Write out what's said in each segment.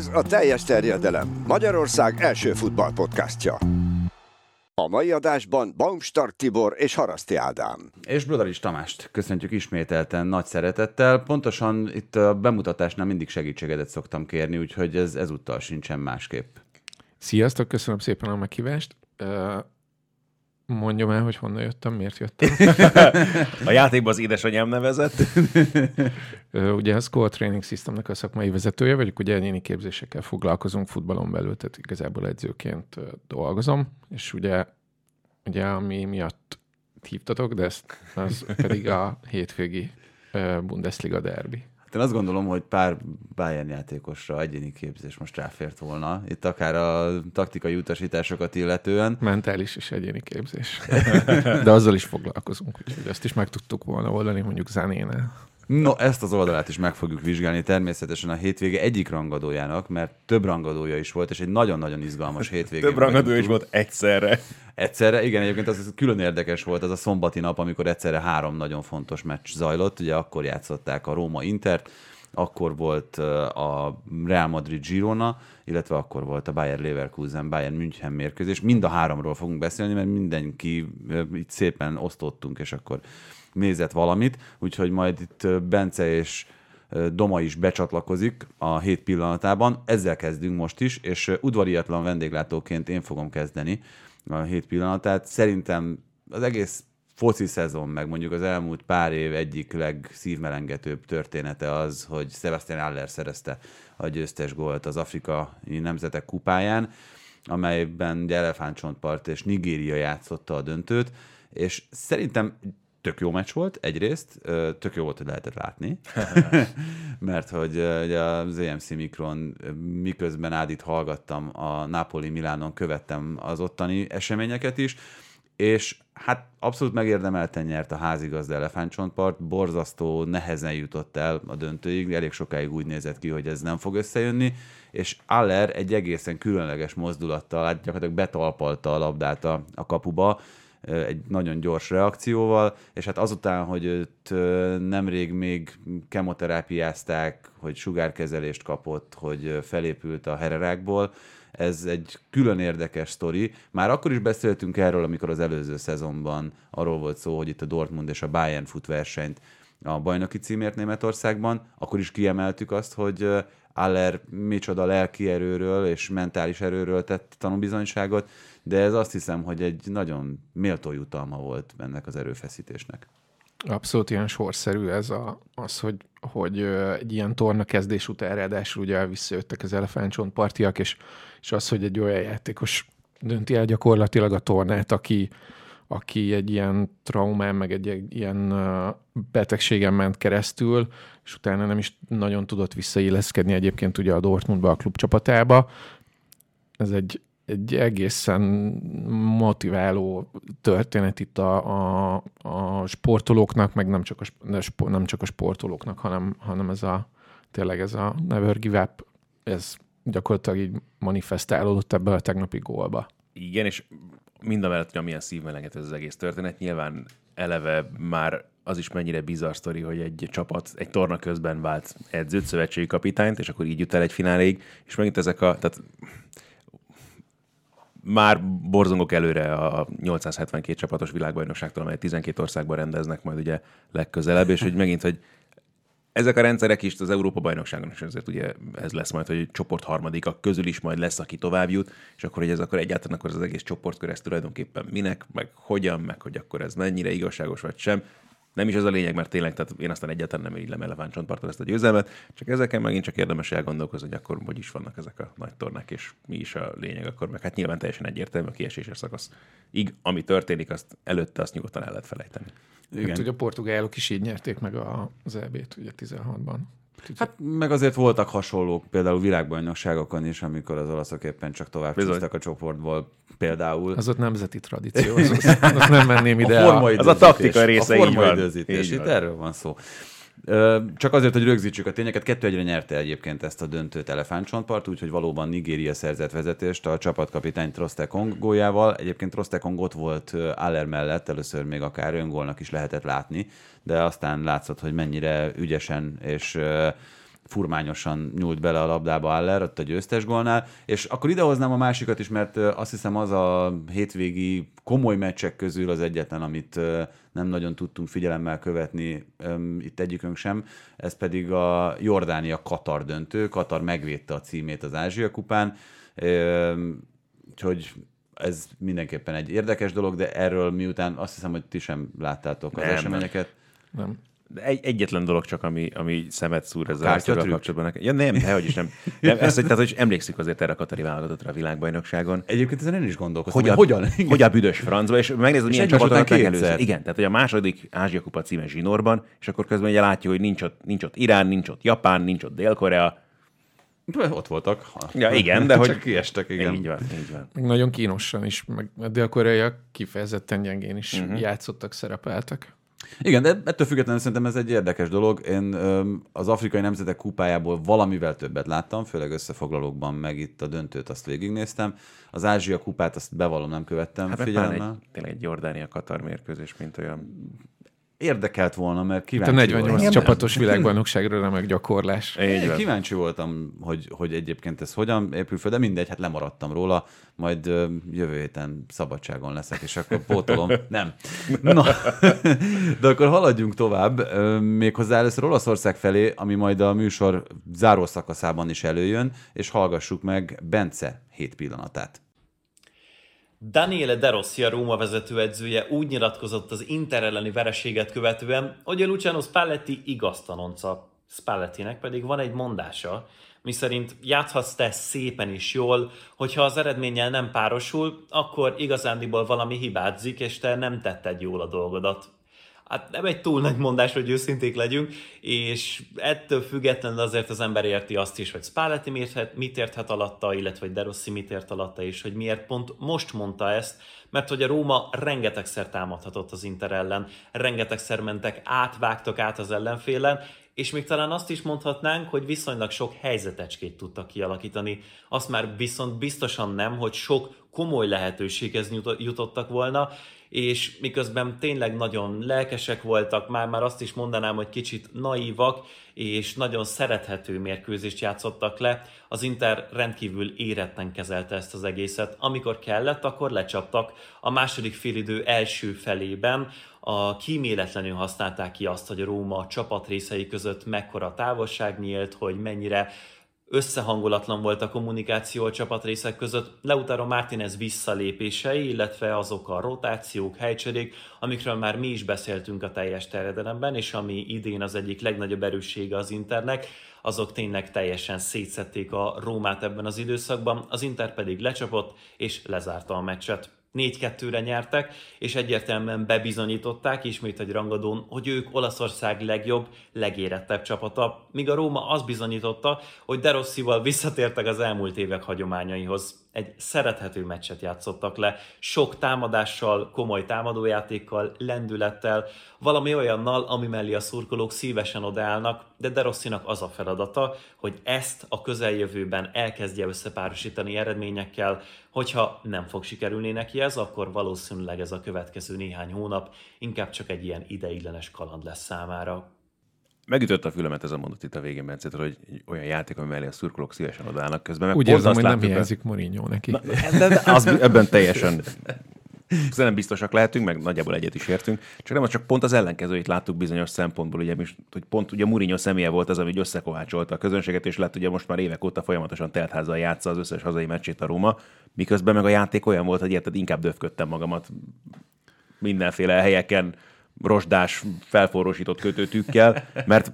Ez a teljes terjedelem. Magyarország első futballpodcastja. A mai adásban Baumstark Tibor és Haraszti Ádám. És Brodarics Tamást köszöntjük ismételten nagy szeretettel. Pontosan itt a bemutatásnál mindig segítségedet szoktam kérni, úgyhogy ez ezúttal sincsen másképp. Sziasztok, köszönöm szépen a meghívást. Mondjam el, hogy honnan jöttem, miért jöttem. a játékban az édesanyám nevezett. ugye a School Training Systemnek a szakmai vezetője vagyok, ugye egyéni képzésekkel foglalkozunk futballon belül, tehát igazából edzőként dolgozom, és ugye, ugye ami miatt hívtatok, de ez az pedig a hétvégi Bundesliga derbi. Hát én azt gondolom, hogy pár Bayern játékosra egyéni képzés most ráfért volna. Itt akár a taktikai utasításokat illetően. Mentális és egyéni képzés. De azzal is foglalkozunk, úgyhogy ezt is meg tudtuk volna oldani mondjuk zenénél. No, ezt az oldalát is meg fogjuk vizsgálni természetesen a hétvége egyik rangadójának, mert több rangadója is volt, és egy nagyon-nagyon izgalmas hétvége. több rangadója is volt egyszerre. Egyszerre, igen, egyébként az külön érdekes volt az a szombati nap, amikor egyszerre három nagyon fontos meccs zajlott. Ugye akkor játszották a Róma Intert, akkor volt a Real Madrid Girona, illetve akkor volt a Bayer Leverkusen, Bayern München mérkőzés. Mind a háromról fogunk beszélni, mert mindenki itt szépen osztottunk, és akkor nézett valamit, úgyhogy majd itt Bence és Doma is becsatlakozik a hét pillanatában. Ezzel kezdünk most is, és udvariatlan vendéglátóként én fogom kezdeni a hét pillanatát. Szerintem az egész foci szezon, meg mondjuk az elmúlt pár év egyik legszívmelengetőbb története az, hogy Sebastian Aller szerezte a győztes gólt az afrikai nemzetek kupáján, amelyben Elefántcsontpart és Nigéria játszotta a döntőt, és szerintem tök jó meccs volt egyrészt, tök jó volt, hogy lehetett látni, mert hogy ugye az EMC Mikron miközben Ádit hallgattam a Napoli Milánon, követtem az ottani eseményeket is, és hát abszolút megérdemelten nyert a házigazda elefántcsontpart, borzasztó nehezen jutott el a döntőig, elég sokáig úgy nézett ki, hogy ez nem fog összejönni, és Aller egy egészen különleges mozdulattal, hát gyakorlatilag betalpalta a labdát a, a kapuba, egy nagyon gyors reakcióval, és hát azután, hogy őt nemrég még kemoterápiázták, hogy sugárkezelést kapott, hogy felépült a hererákból, ez egy külön érdekes sztori. Már akkor is beszéltünk erről, amikor az előző szezonban arról volt szó, hogy itt a Dortmund és a Bayern fut versenyt a bajnoki címért Németországban, akkor is kiemeltük azt, hogy Aller micsoda lelki erőről és mentális erőről tett tanúbizonyságot, de ez azt hiszem, hogy egy nagyon méltó jutalma volt ennek az erőfeszítésnek. Abszolút ilyen sorszerű ez a, az, hogy, hogy egy ilyen torna kezdés után ráadásul ugye visszajöttek az elefántcsontpartiak, és, és az, hogy egy olyan játékos dönti el gyakorlatilag a tornát, aki, aki egy ilyen traumán, meg egy, ilyen betegségen ment keresztül, és utána nem is nagyon tudott visszailleszkedni egyébként ugye a Dortmundba, a klubcsapatába. Ez egy, egy egészen motiváló történet itt a, a, a sportolóknak, meg nem csak a, nem csak a sportolóknak, hanem, hanem ez a tényleg ez a never give up, ez gyakorlatilag így manifestálódott ebbe a tegnapi gólba. Igen, és mind a mellett, hogy amilyen szívmelenget ez az egész történet, nyilván eleve már az is mennyire bizarr sztori, hogy egy csapat egy torna közben vált edzőt, szövetségi kapitányt, és akkor így jut el egy fináléig, és megint ezek a, tehát már borzongok előre a 872 csapatos világbajnokságtól, amely 12 országban rendeznek majd ugye legközelebb, és hogy megint, hogy ezek a rendszerek is az Európa bajnokságon is azért ugye ez lesz majd, hogy csoport harmadikak közül is majd lesz, aki tovább jut, és akkor, hogy ez akkor egyáltalán akkor az egész csoportkör ez tulajdonképpen minek, meg hogyan, meg hogy akkor ez mennyire igazságos vagy sem nem is ez a lényeg, mert tényleg, tehát én aztán egyáltalán nem illem elefántcsontparton ezt a győzelmet, csak ezeken megint csak érdemes elgondolkozni, hogy akkor hogy is vannak ezek a nagy tornák, és mi is a lényeg akkor, meg hát nyilván teljesen egyértelmű a kieséses szakasz. Ig, ami történik, azt előtte azt nyugodtan el lehet felejteni. Igen. Hát ugye a portugálok is így nyerték meg az EB-t ugye 16-ban. Hát meg azért voltak hasonlók, például világbajnokságokon is, amikor az olaszok éppen csak tovább a csoportból például. Az ott nemzeti tradíció, az, az, az nem menném ide. A az a taktika része, a formaidőzítés, itt erről van szó. Csak azért, hogy rögzítsük a tényeket, kettő egyre nyerte egyébként ezt a döntőt Elefántcsontpart, úgyhogy valóban Nigéria szerzett vezetést a csapatkapitány Troste Kongójával. Egyébként Troste ott volt Aller mellett, először még akár öngólnak is lehetett látni, de aztán látszott, hogy mennyire ügyesen és furmányosan nyúlt bele a labdába Aller, ott a győztes gólnál, és akkor idehoznám a másikat is, mert azt hiszem az a hétvégi komoly meccsek közül az egyetlen, amit nem nagyon tudtunk figyelemmel követni itt egyikünk sem, ez pedig a Jordánia-Katar döntő. Katar megvédte a címét az Ázsia kupán, úgyhogy ez mindenképpen egy érdekes dolog, de erről miután azt hiszem, hogy ti sem láttátok az nem, eseményeket. Nem. De egy, egyetlen dolog csak, ami, ami szemet szúr ezzel a kapcsolatban. Nekem. Ja nem, dehogy is nem. nem ezt, tehát, hogy emlékszik azért erre a Katari válogatottra a világbajnokságon. Egyébként ezen én is gondolkoztam. Hogy, a, hogyan? Hogy a büdös francba, és megnézed, milyen csapatokat megelőző. Igen, tehát hogy a második Ázsia kupa címe zsinórban, és akkor közben ugye látja, hogy nincs ott, nincs ott Irán, nincs ott Japán, nincs ott Dél-Korea, ott voltak. Ja, igen, de hogy... Csak kiestek, igen. Így van, így van. Meg nagyon kínosan is, meg a dél-koreaiak kifejezetten gyengén is uh-huh. játszottak, szerepeltek. Igen, de ettől függetlenül szerintem ez egy érdekes dolog. Én az afrikai nemzetek kupájából valamivel többet láttam, főleg összefoglalókban, meg itt a döntőt azt végignéztem. Az Ázsia kupát azt bevallom nem követtem hát figyelemmel. Egy, tényleg egy Jordánia-Katar mérkőzés, mint olyan érdekelt volna, mert kíváncsi Itt a 48 voltam. csapatos világbajnokságra remek gyakorlás. Én kíváncsi voltam, hogy, hogy egyébként ez hogyan épül fel, de mindegy, hát lemaradtam róla, majd jövő héten szabadságon leszek, és akkor pótolom. Nem. Na, de akkor haladjunk tovább, méghozzá először Olaszország felé, ami majd a műsor záró szakaszában is előjön, és hallgassuk meg Bence hét pillanatát. Daniele De Rossi, a Róma vezetőedzője úgy nyilatkozott az Inter elleni vereséget követően, hogy a Luciano Spalletti igaz tanonca. Spallettinek pedig van egy mondása, miszerint játszhatsz te szépen is jól, hogyha az eredménnyel nem párosul, akkor igazándiból valami hibázik, és te nem tetted jól a dolgodat hát nem egy túl nagy mondás, hogy őszinték legyünk, és ettől függetlenül azért az ember érti azt is, hogy Spalletti mit, mit érthet alatta, illetve hogy De Rossi mit ért alatta, és hogy miért pont most mondta ezt, mert hogy a Róma rengetegszer támadhatott az Inter ellen, rengetegszer mentek át, vágtak át az ellenfélen, és még talán azt is mondhatnánk, hogy viszonylag sok helyzetecskét tudtak kialakítani. Azt már viszont biztosan nem, hogy sok komoly lehetőséghez jutottak volna, és miközben tényleg nagyon lelkesek voltak, már-már azt is mondanám, hogy kicsit naívak, és nagyon szerethető mérkőzést játszottak le, az Inter rendkívül éretten kezelte ezt az egészet. Amikor kellett, akkor lecsaptak. A második félidő első felében a kíméletlenül használták ki azt, hogy a Róma csapat részei között mekkora távolság nyílt, hogy mennyire összehangolatlan volt a kommunikáció a csapatrészek között. Leutaro Martinez visszalépései, illetve azok a rotációk, helycserék, amikről már mi is beszéltünk a teljes terjedelemben, és ami idén az egyik legnagyobb erőssége az Internek, azok tényleg teljesen szétszették a Rómát ebben az időszakban, az Inter pedig lecsapott és lezárta a meccset. 4-2-re nyertek, és egyértelműen bebizonyították ismét egy rangadón, hogy ők Olaszország legjobb, legérettebb csapata, míg a Róma azt bizonyította, hogy De Rossival visszatértek az elmúlt évek hagyományaihoz egy szerethető meccset játszottak le, sok támadással, komoly támadójátékkal, lendülettel, valami olyannal, ami mellé a szurkolók szívesen odaállnak, de De Rossinak az a feladata, hogy ezt a közeljövőben elkezdje összepárosítani eredményekkel, hogyha nem fog sikerülni neki ez, akkor valószínűleg ez a következő néhány hónap inkább csak egy ilyen ideiglenes kaland lesz számára. Megütött a fülemet ez a mondat itt a végén, Bence, hogy olyan játék, ami mellé a szurkolók szívesen odállnak közben. Meg Úgy érzem, hogy nem hiányzik Mourinho neki. Na, de, de az, ebben teljesen nem biztosak lehetünk, meg nagyjából egyet is értünk. Csak nem, csak pont az ellenkezőit láttuk bizonyos szempontból, ugye, hogy pont ugye Mourinho személye volt az, ami összekovácsolta a közönséget, és lett ugye most már évek óta folyamatosan teltházal játsza az összes hazai meccsét a Róma, miközben meg a játék olyan volt, hogy érted, inkább döfködtem magamat mindenféle helyeken, rozsdás, felforrósított kötőtükkel, mert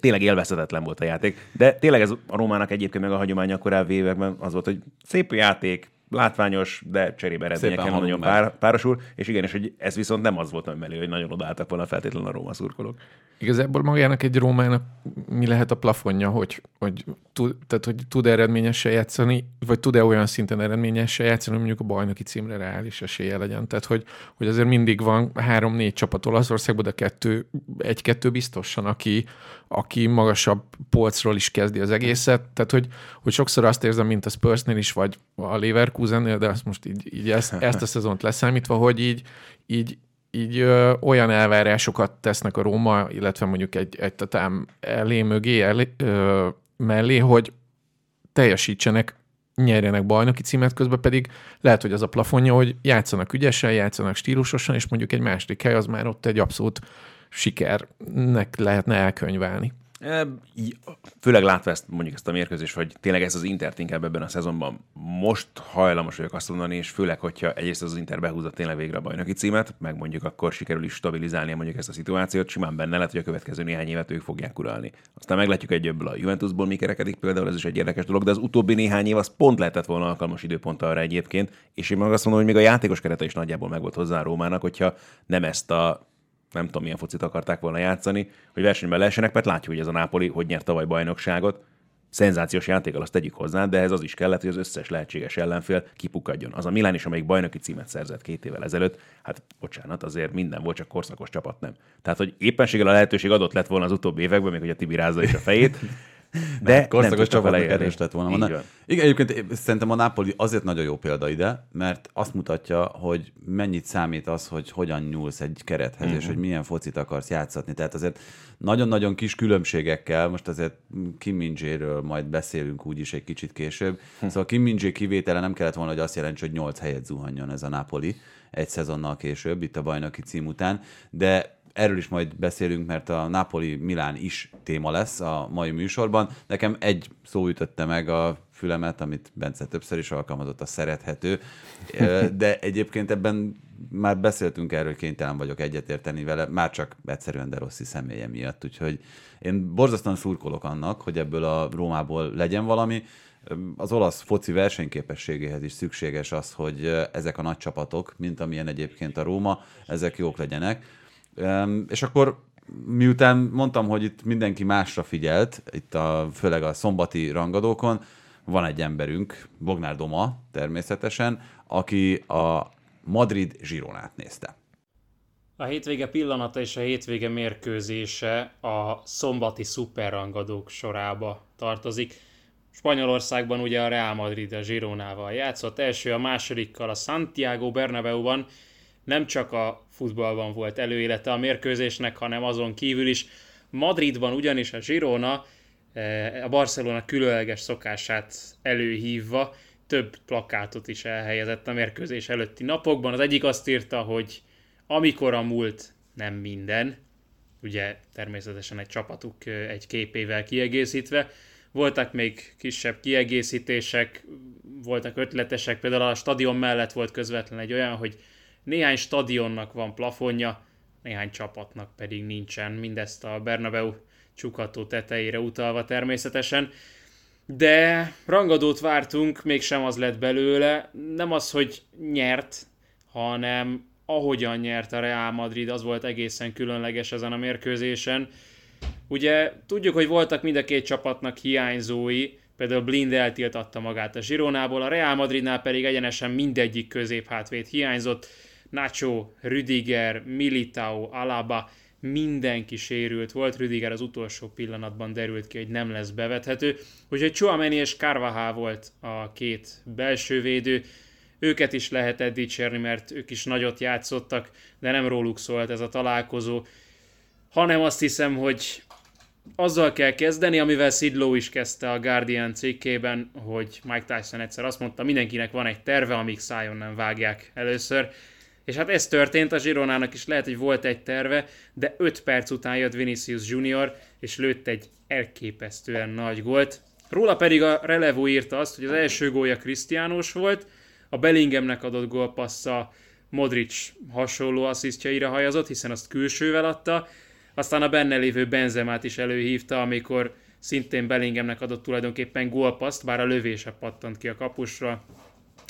tényleg élvezhetetlen volt a játék. De tényleg ez a Rómának egyébként meg a hagyománya korábbi években az volt, hogy szép játék, látványos, de cserébe eredményekkel nagyon pár, párosul, és igen, és hogy ez viszont nem az volt mellé, hogy nagyon odaálltak volna feltétlenül a Róma szurkolók. Igazából magának egy Rómának mi lehet a plafonja, hogy, hogy, tud, tehát, hogy tud eredményesen játszani, vagy tud-e olyan szinten eredményesen játszani, hogy mondjuk a bajnoki címre reális esélye legyen. Tehát, hogy, hogy azért mindig van három-négy csapat Olaszországban, de kettő, egy-kettő biztosan, aki, aki magasabb polcról is kezdi az egészet. Tehát, hogy, hogy sokszor azt érzem, mint a Spursnél is, vagy a Leverkusennél, de azt most így, így ezt, ezt a szezont leszámítva, hogy így, így így ö, olyan elvárásokat tesznek a Róma, illetve mondjuk egy, egy tatám elé mögé, elé, ö, mellé, hogy teljesítsenek, nyerjenek bajnoki címet, közben pedig lehet, hogy az a plafonja, hogy játszanak ügyesen, játszanak stílusosan, és mondjuk egy második hely az már ott egy abszolút sikernek lehetne elkönyvelni. Főleg látva ezt, mondjuk ezt a mérkőzést, hogy tényleg ez az Intert inkább ebben a szezonban most hajlamos vagyok azt mondani, és főleg, hogyha egyrészt az Inter behúzza tényleg végre a bajnoki címet, meg mondjuk akkor sikerül is stabilizálni mondjuk ezt a szituációt, simán benne lehet, hogy a következő néhány évet ők fogják uralni. Aztán meglátjuk egy ebből a Juventusból mi kerekedik például, ez is egy érdekes dolog, de az utóbbi néhány év az pont lehetett volna alkalmas időpont arra egyébként, és én meg azt mondom, hogy még a játékos kerete is nagyjából meg volt hozzá a Rómának, hogyha nem ezt a nem tudom, milyen focit akarták volna játszani, hogy versenyben lehessenek, mert látjuk, hogy ez a Nápoli hogy nyert tavaly bajnokságot. Szenzációs játékkal azt tegyük hozzá, de ez az is kellett, hogy az összes lehetséges ellenfél kipukadjon. Az a Milán is, amelyik bajnoki címet szerzett két évvel ezelőtt, hát bocsánat, azért minden volt, csak korszakos csapat nem. Tehát, hogy éppenséggel a lehetőség adott lett volna az utóbbi években, még hogy a Tibi rázza is a fejét, de korszakos csapatnak erős lett volna. Van. Igen, egyébként szerintem a Napoli azért nagyon jó példa ide, mert azt mutatja, hogy mennyit számít az, hogy hogyan nyúlsz egy kerethez, mm-hmm. és hogy milyen focit akarsz játszatni. Tehát azért nagyon-nagyon kis különbségekkel, most azért Kim majd beszélünk úgyis egy kicsit később. Hm. Szóval Kim kivétele nem kellett volna, hogy azt jelentse, hogy 8 helyet zuhanjon ez a Napoli egy szezonnal később, itt a bajnoki cím után, de erről is majd beszélünk, mert a Napoli-Milán is téma lesz a mai műsorban. Nekem egy szó ütötte meg a fülemet, amit Bence többször is alkalmazott, a szerethető, de egyébként ebben már beszéltünk erről, kénytelen vagyok egyetérteni vele, már csak egyszerűen de rossz személye miatt, úgyhogy én borzasztóan szurkolok annak, hogy ebből a Rómából legyen valami, az olasz foci versenyképességéhez is szükséges az, hogy ezek a nagy csapatok, mint amilyen egyébként a Róma, ezek jók legyenek. És akkor miután mondtam, hogy itt mindenki másra figyelt, itt a, főleg a szombati rangadókon, van egy emberünk, Bognár Doma természetesen, aki a Madrid Zsironát nézte. A hétvége pillanata és a hétvége mérkőzése a szombati szuperrangadók sorába tartozik. Spanyolországban ugye a Real Madrid a Gironával játszott, első a másodikkal a Santiago Bernabeu-ban, nem csak a futballban volt előélete a mérkőzésnek, hanem azon kívül is. Madridban ugyanis a Girona eh, a Barcelona különleges szokását előhívva több plakátot is elhelyezett a mérkőzés előtti napokban. Az egyik azt írta, hogy amikor a múlt nem minden, ugye természetesen egy csapatuk eh, egy képével kiegészítve, voltak még kisebb kiegészítések, voltak ötletesek, például a stadion mellett volt közvetlen egy olyan, hogy néhány stadionnak van plafonja, néhány csapatnak pedig nincsen, mindezt a Bernabeu csukató tetejére utalva természetesen. De rangadót vártunk, mégsem az lett belőle, nem az, hogy nyert, hanem ahogyan nyert a Real Madrid, az volt egészen különleges ezen a mérkőzésen. Ugye tudjuk, hogy voltak mind a két csapatnak hiányzói, például Blind eltiltatta magát a Zsironából, a Real Madridnál pedig egyenesen mindegyik középhátvéd hiányzott, Nacho, Rüdiger, Militao, Alaba, mindenki sérült volt, Rüdiger az utolsó pillanatban derült ki, hogy nem lesz bevethető, úgyhogy Chouameni és Carvajal volt a két belső védő, őket is lehetett dicsérni, mert ők is nagyot játszottak, de nem róluk szólt ez a találkozó, hanem azt hiszem, hogy azzal kell kezdeni, amivel Sid Lowe is kezdte a Guardian cikkében, hogy Mike Tyson egyszer azt mondta, mindenkinek van egy terve, amíg szájon nem vágják először. És hát ez történt, a Zsironának is lehet, hogy volt egy terve, de 5 perc után jött Vinicius Junior, és lőtt egy elképesztően nagy gólt. Róla pedig a Relevo írta azt, hogy az első gólja Krisztiános volt, a Bellinghamnek adott gólpassza Modric hasonló asszisztjaira hajazott, hiszen azt külsővel adta, aztán a benne lévő Benzemát is előhívta, amikor szintén Bellinghamnek adott tulajdonképpen gólpaszt, bár a lövése pattant ki a kapusra,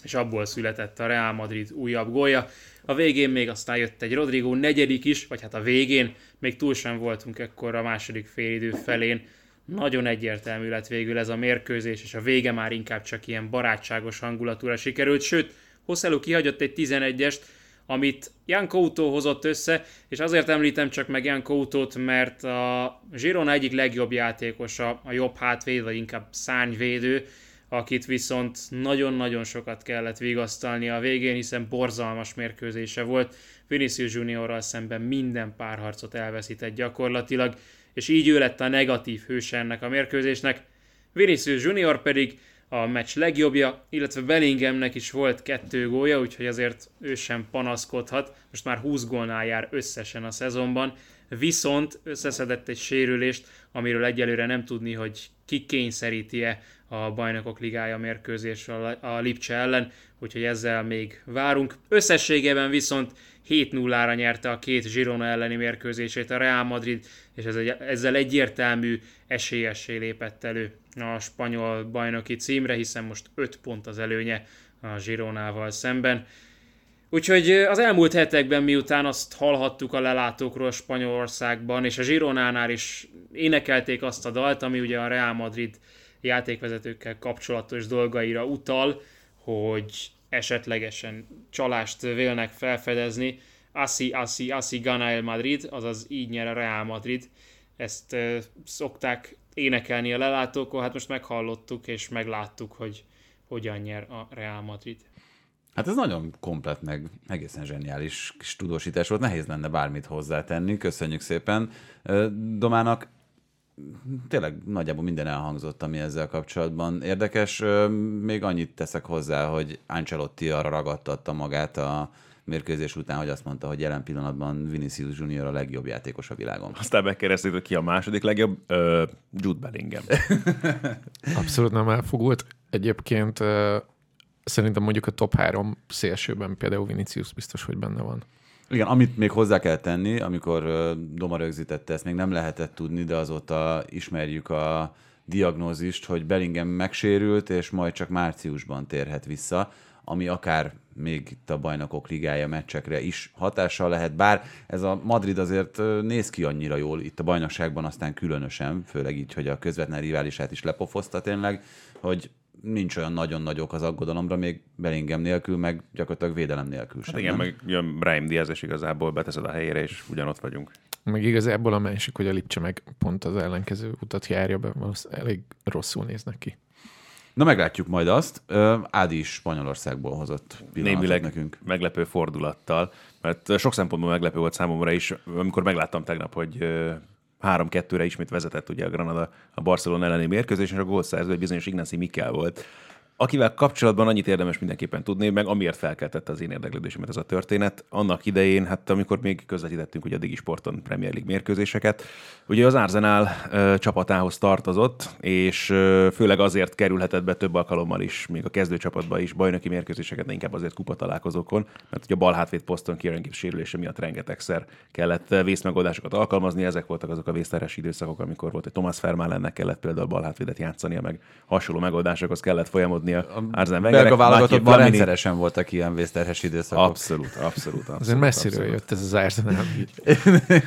és abból született a Real Madrid újabb gólja. A végén még aztán jött egy Rodrigo negyedik is, vagy hát a végén, még túl sem voltunk ekkor a második félidő felén. Nagyon egyértelmű lett végül ez a mérkőzés, és a vége már inkább csak ilyen barátságos hangulatúra sikerült, sőt, Hosszelu kihagyott egy 11-est, amit Jan Couto hozott össze, és azért említem csak meg Jan Coutót, mert a Girona egyik legjobb játékosa, a jobb hátvéd, vagy inkább szárnyvédő, akit viszont nagyon-nagyon sokat kellett vigasztalni a végén, hiszen borzalmas mérkőzése volt. Vinicius Juniorral szemben minden párharcot elveszített gyakorlatilag, és így ő lett a negatív hőse ennek a mérkőzésnek. Vinicius Junior pedig a meccs legjobbja, illetve Bellinghamnek is volt kettő gólja, úgyhogy azért ő sem panaszkodhat. Most már 20 gólnál jár összesen a szezonban, viszont összeszedett egy sérülést, amiről egyelőre nem tudni, hogy ki kényszeríti-e a bajnokok ligája mérkőzés a Lipcse ellen, úgyhogy ezzel még várunk. Összességében viszont 7-0-ra nyerte a két Girona elleni mérkőzését a Real Madrid, és ez egy, ezzel egyértelmű esélyessé lépett elő a spanyol bajnoki címre, hiszen most 5 pont az előnye a Gironával szemben. Úgyhogy az elmúlt hetekben, miután azt hallhattuk a lelátókról Spanyolországban, és a Gironánál is énekelték azt a dalt, ami ugye a Real Madrid játékvezetőkkel kapcsolatos dolgaira utal, hogy esetlegesen csalást vélnek felfedezni. Asi, Asi, Asi gana el Madrid, azaz így nyer a Real Madrid. Ezt uh, szokták énekelni a lelátókon, hát most meghallottuk és megláttuk, hogy hogyan nyer a Real Madrid. Hát ez nagyon komplet, meg egészen zseniális kis tudósítás volt, nehéz lenne bármit hozzátenni. Köszönjük szépen Domának. Tényleg nagyjából minden elhangzott, ami ezzel kapcsolatban érdekes. Még annyit teszek hozzá, hogy Ancelotti arra ragadtatta magát a mérkőzés után, hogy azt mondta, hogy jelen pillanatban Vinicius Junior a legjobb játékos a világon. Aztán megkérdezték, hogy ki a második legjobb? Ö, Jude Bellingham. Abszolút nem elfogult. Egyébként szerintem mondjuk a top három szélsőben például Vinicius biztos, hogy benne van. Igen, amit még hozzá kell tenni, amikor Doma rögzítette, ezt még nem lehetett tudni, de azóta ismerjük a diagnózist, hogy Bellingham megsérült, és majd csak márciusban térhet vissza, ami akár még itt a bajnokok ligája meccsekre is hatással lehet, bár ez a Madrid azért néz ki annyira jól itt a bajnokságban, aztán különösen, főleg így, hogy a közvetlen riválisát is lepofozta tényleg, hogy nincs olyan nagyon nagyok az aggodalomra, még Bellingham nélkül, meg gyakorlatilag védelem nélkül sem. Hát igen, nem? meg jön Brahim Diaz, és igazából beteszed a helyére, és ugyanott vagyunk. Meg igazából a másik, hogy a Lipcse meg pont az ellenkező utat járja be, elég rosszul néznek ki. Na meglátjuk majd azt. Ádi is Spanyolországból hozott Némileg nekünk. meglepő fordulattal, mert sok szempontból meglepő volt számomra is, amikor megláttam tegnap, hogy 3-2-re ismét vezetett ugye a Granada a Barcelona elleni mérkőzés, és a gólszerző egy bizonyos Ignacy Mikel volt akivel kapcsolatban annyit érdemes mindenképpen tudni, meg amiért felkeltette az én érdeklődésemet ez a történet. Annak idején, hát amikor még közvetítettünk ugye a Digi Sporton Premier League mérkőzéseket, ugye az Arsenal ö, csapatához tartozott, és ö, főleg azért kerülhetett be több alkalommal is, még a kezdőcsapatba is bajnoki mérkőzéseket, de inkább azért kupatalálkozókon, mert ugye a bal hátvéd poszton Kieran Gibbs sérülése miatt rengetegszer kellett vészmegoldásokat alkalmazni, ezek voltak azok a vészteres időszakok, amikor volt, hogy Thomas Fermálennek kellett például bal hátvédet játszania, meg hasonló megoldásokhoz kellett folyamodni folyamodni a Arsene Wengerek. Belga válogatottban rendszeresen voltak ilyen vészterhes időszakok. Abszolút, abszolút. abszolút Azért messziről abszolút. jött ez az Arsenal.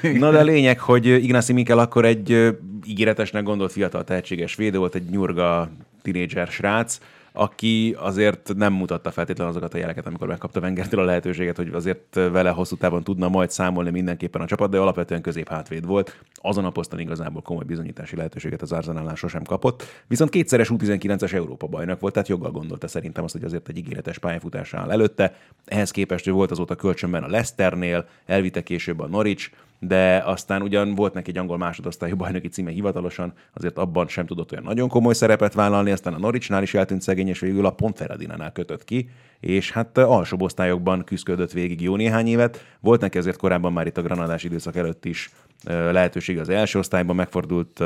Na de a lényeg, hogy Ignacy Mikel akkor egy ígéretesnek gondolt fiatal tehetséges védő volt, egy nyurga tinédzser srác, aki azért nem mutatta feltétlenül azokat a jeleket, amikor megkapta Wengertől a lehetőséget, hogy azért vele hosszú távon tudna majd számolni mindenképpen a csapat, de alapvetően középhátvéd volt. Azon a poszton igazából komoly bizonyítási lehetőséget az Arsenalnál sosem kapott. Viszont kétszeres U19-es Európa bajnak volt, tehát joggal gondolta szerintem azt, hogy azért egy ígéretes pályafutás áll előtte. Ehhez képest ő volt azóta kölcsönben a Leicesternél, elvitte később a Norwich, de aztán ugyan volt neki egy angol másodosztályú bajnoki címe hivatalosan, azért abban sem tudott olyan nagyon komoly szerepet vállalni, aztán a Norwichnál is eltűnt szegény, és végül a Ponferradinánál kötött ki, és hát alsóbb osztályokban küzdött végig jó néhány évet. Volt neki azért korábban már itt a granadás időszak előtt is lehetőség az első osztályban, megfordult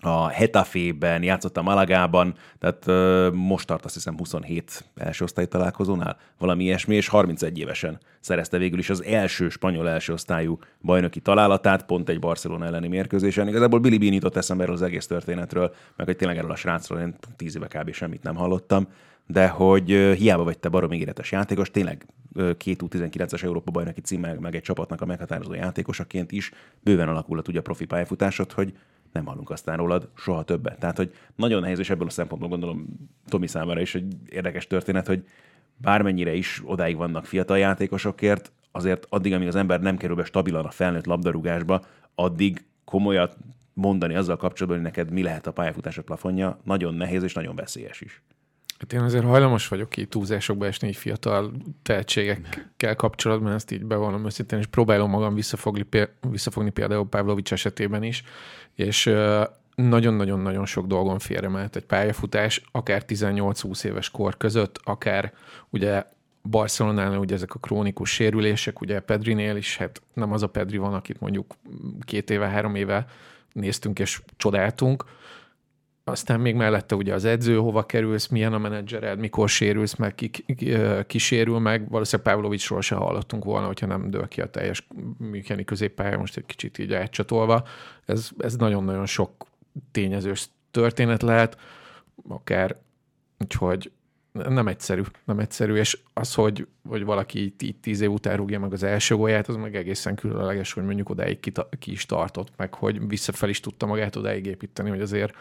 a Hetafében, játszott a Malagában, tehát uh, most tart azt hiszem 27 első osztály találkozónál, valami ilyesmi, és 31 évesen szerezte végül is az első spanyol első osztályú bajnoki találatát, pont egy Barcelona elleni mérkőzésen. Igazából Billy Bean jutott eszembe erről az egész történetről, meg hogy tényleg erről a srácról én 10 éve kb. semmit nem hallottam, de hogy uh, hiába vagy te barom ígéretes játékos, tényleg uh, két U19-es Európa bajnoki címmel, meg egy csapatnak a meghatározó játékosaként is bőven alakulhat ugye a profi pályafutásod, hogy nem hallunk aztán rólad soha többet. Tehát, hogy nagyon nehéz, és ebből a szempontból gondolom Tomi számára is egy érdekes történet, hogy bármennyire is odáig vannak fiatal játékosokért, azért addig, amíg az ember nem kerül be stabilan a felnőtt labdarúgásba, addig komolyat mondani azzal kapcsolatban, hogy neked mi lehet a pályafutásod plafonja, nagyon nehéz és nagyon veszélyes is. Hát én azért hajlamos vagyok ki túlzásokba esni így fiatal tehetségekkel kapcsolatban, ezt így bevallom őszintén, és próbálom magam visszafogni, visszafogni például Pavlovics esetében is, és nagyon-nagyon-nagyon sok dolgon félremelt egy pályafutás, akár 18-20 éves kor között, akár ugye Barcelonánál ugye ezek a krónikus sérülések, ugye Pedrinél is, hát nem az a Pedri van, akit mondjuk két éve, három éve néztünk és csodáltunk, aztán még mellette ugye az edző, hova kerülsz, milyen a menedzsered, mikor sérülsz meg, ki, ki, ki sérül meg. Valószínűleg Pavlovicsról se hallottunk volna, hogyha nem dől ki a teljes műkeni középpálya, most egy kicsit így átcsatolva. Ez, ez nagyon-nagyon sok tényezős történet lehet, akár, úgyhogy nem egyszerű, nem egyszerű, és az, hogy, hogy valaki itt, itt tíz év után rúgja meg az első gólját, az meg egészen különleges, hogy mondjuk odáig ki, ki is tartott, meg hogy visszafel is tudta magát odáig építeni, hogy azért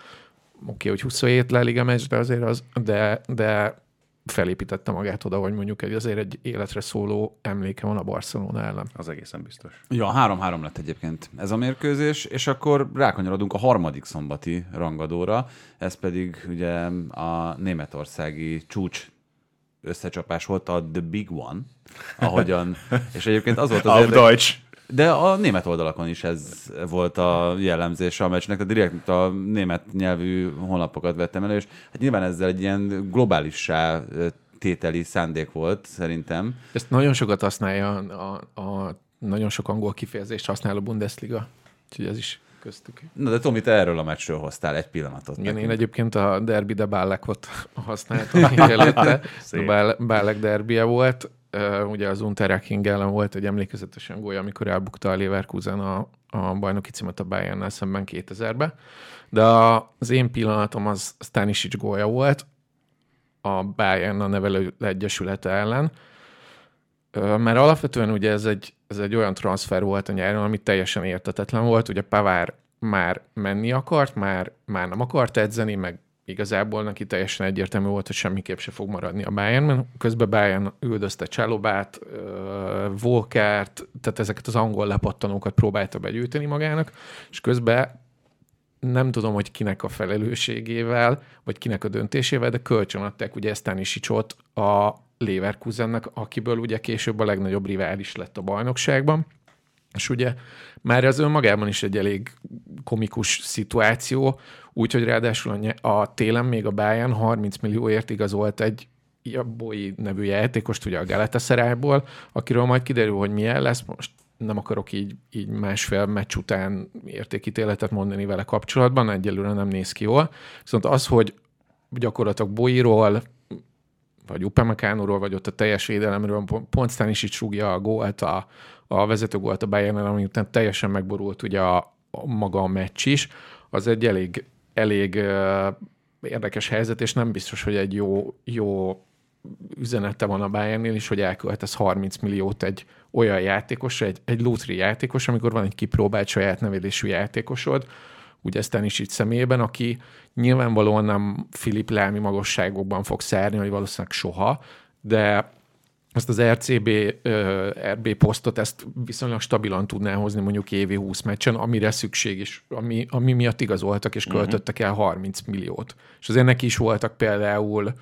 oké, okay, hogy 27 leliga meccs, de azért az, de, de felépítette magát oda, hogy mondjuk egy, azért egy életre szóló emléke van a Barcelona ellen. Az egészen biztos. Ja, 3-3 lett egyébként ez a mérkőzés, és akkor rákanyarodunk a harmadik szombati rangadóra, ez pedig ugye a németországi csúcs összecsapás volt, a The Big One, ahogyan, és egyébként az volt az érdekes. De a német oldalakon is ez volt a jellemzése a meccsnek, tehát direkt a német nyelvű honlapokat vettem elő, és hát nyilván ezzel egy ilyen globálissá tételi szándék volt, szerintem. Ezt nagyon sokat használja, a, a nagyon sok angol kifejezést használ a Bundesliga, úgyhogy ez is köztük. Na de Tomi, te erről a meccsről hoztál egy pillanatot. Igen, nekünk. én egyébként a Derby de Bálekot használtam előtte. a Bálek derbie volt ugye az Unterhaching ellen volt egy emlékezetesen gólya, amikor elbukta a Leverkusen a, a bajnoki címet a bayern szemben 2000-ben. De az én pillanatom az Stanisic gólya volt, a Bayern a nevelő egyesülete ellen, mert alapvetően ugye ez egy, ez egy olyan transfer volt a nyáron, ami teljesen értetetlen volt. Ugye Pavár már menni akart, már, már nem akart edzeni, meg igazából neki teljesen egyértelmű volt, hogy semmiképp se fog maradni a Bayernben. Közben Bayern üldözte Csalobát, Volkert, tehát ezeket az angol lepattanókat próbálta begyűjteni magának, és közben nem tudom, hogy kinek a felelősségével, vagy kinek a döntésével, de kölcsön adták ugye Stanisicsot a Leverkusennek, akiből ugye később a legnagyobb rivális lett a bajnokságban. És ugye már az önmagában is egy elég komikus szituáció, úgyhogy ráadásul a, a télen még a Bayern 30 millióért igazolt egy Jabboy nevű játékost, ugye a Galatasaray-ból, akiről majd kiderül, hogy milyen lesz. Most nem akarok így, így másfél meccs után értékítéletet mondani vele kapcsolatban, egyelőre nem néz ki jól. Viszont az, hogy gyakorlatilag Boiról, vagy Upamecanoról, vagy ott a teljes védelemről, Pontsztán is így súgja a gólt, a, a vezető gólt a bayern ami után teljesen megborult ugye a, a maga a meccs is, az egy elég, elég érdekes helyzet, és nem biztos, hogy egy jó, jó üzenete van a Bayernnél is, hogy elköltesz 30 milliót egy olyan játékosra, egy, egy lútri játékos, amikor van egy kipróbált saját nevelésű játékosod, úgy aztán is itt személyében, aki nyilvánvalóan nem Filip Lámi magasságokban fog szárni, vagy valószínűleg soha, de azt az RCB, RB posztot, ezt viszonylag stabilan tudná hozni mondjuk évi 20 meccsen, amire szükség is, ami, ami miatt igazoltak és mhm. költöttek el 30 milliót. És azért neki is voltak például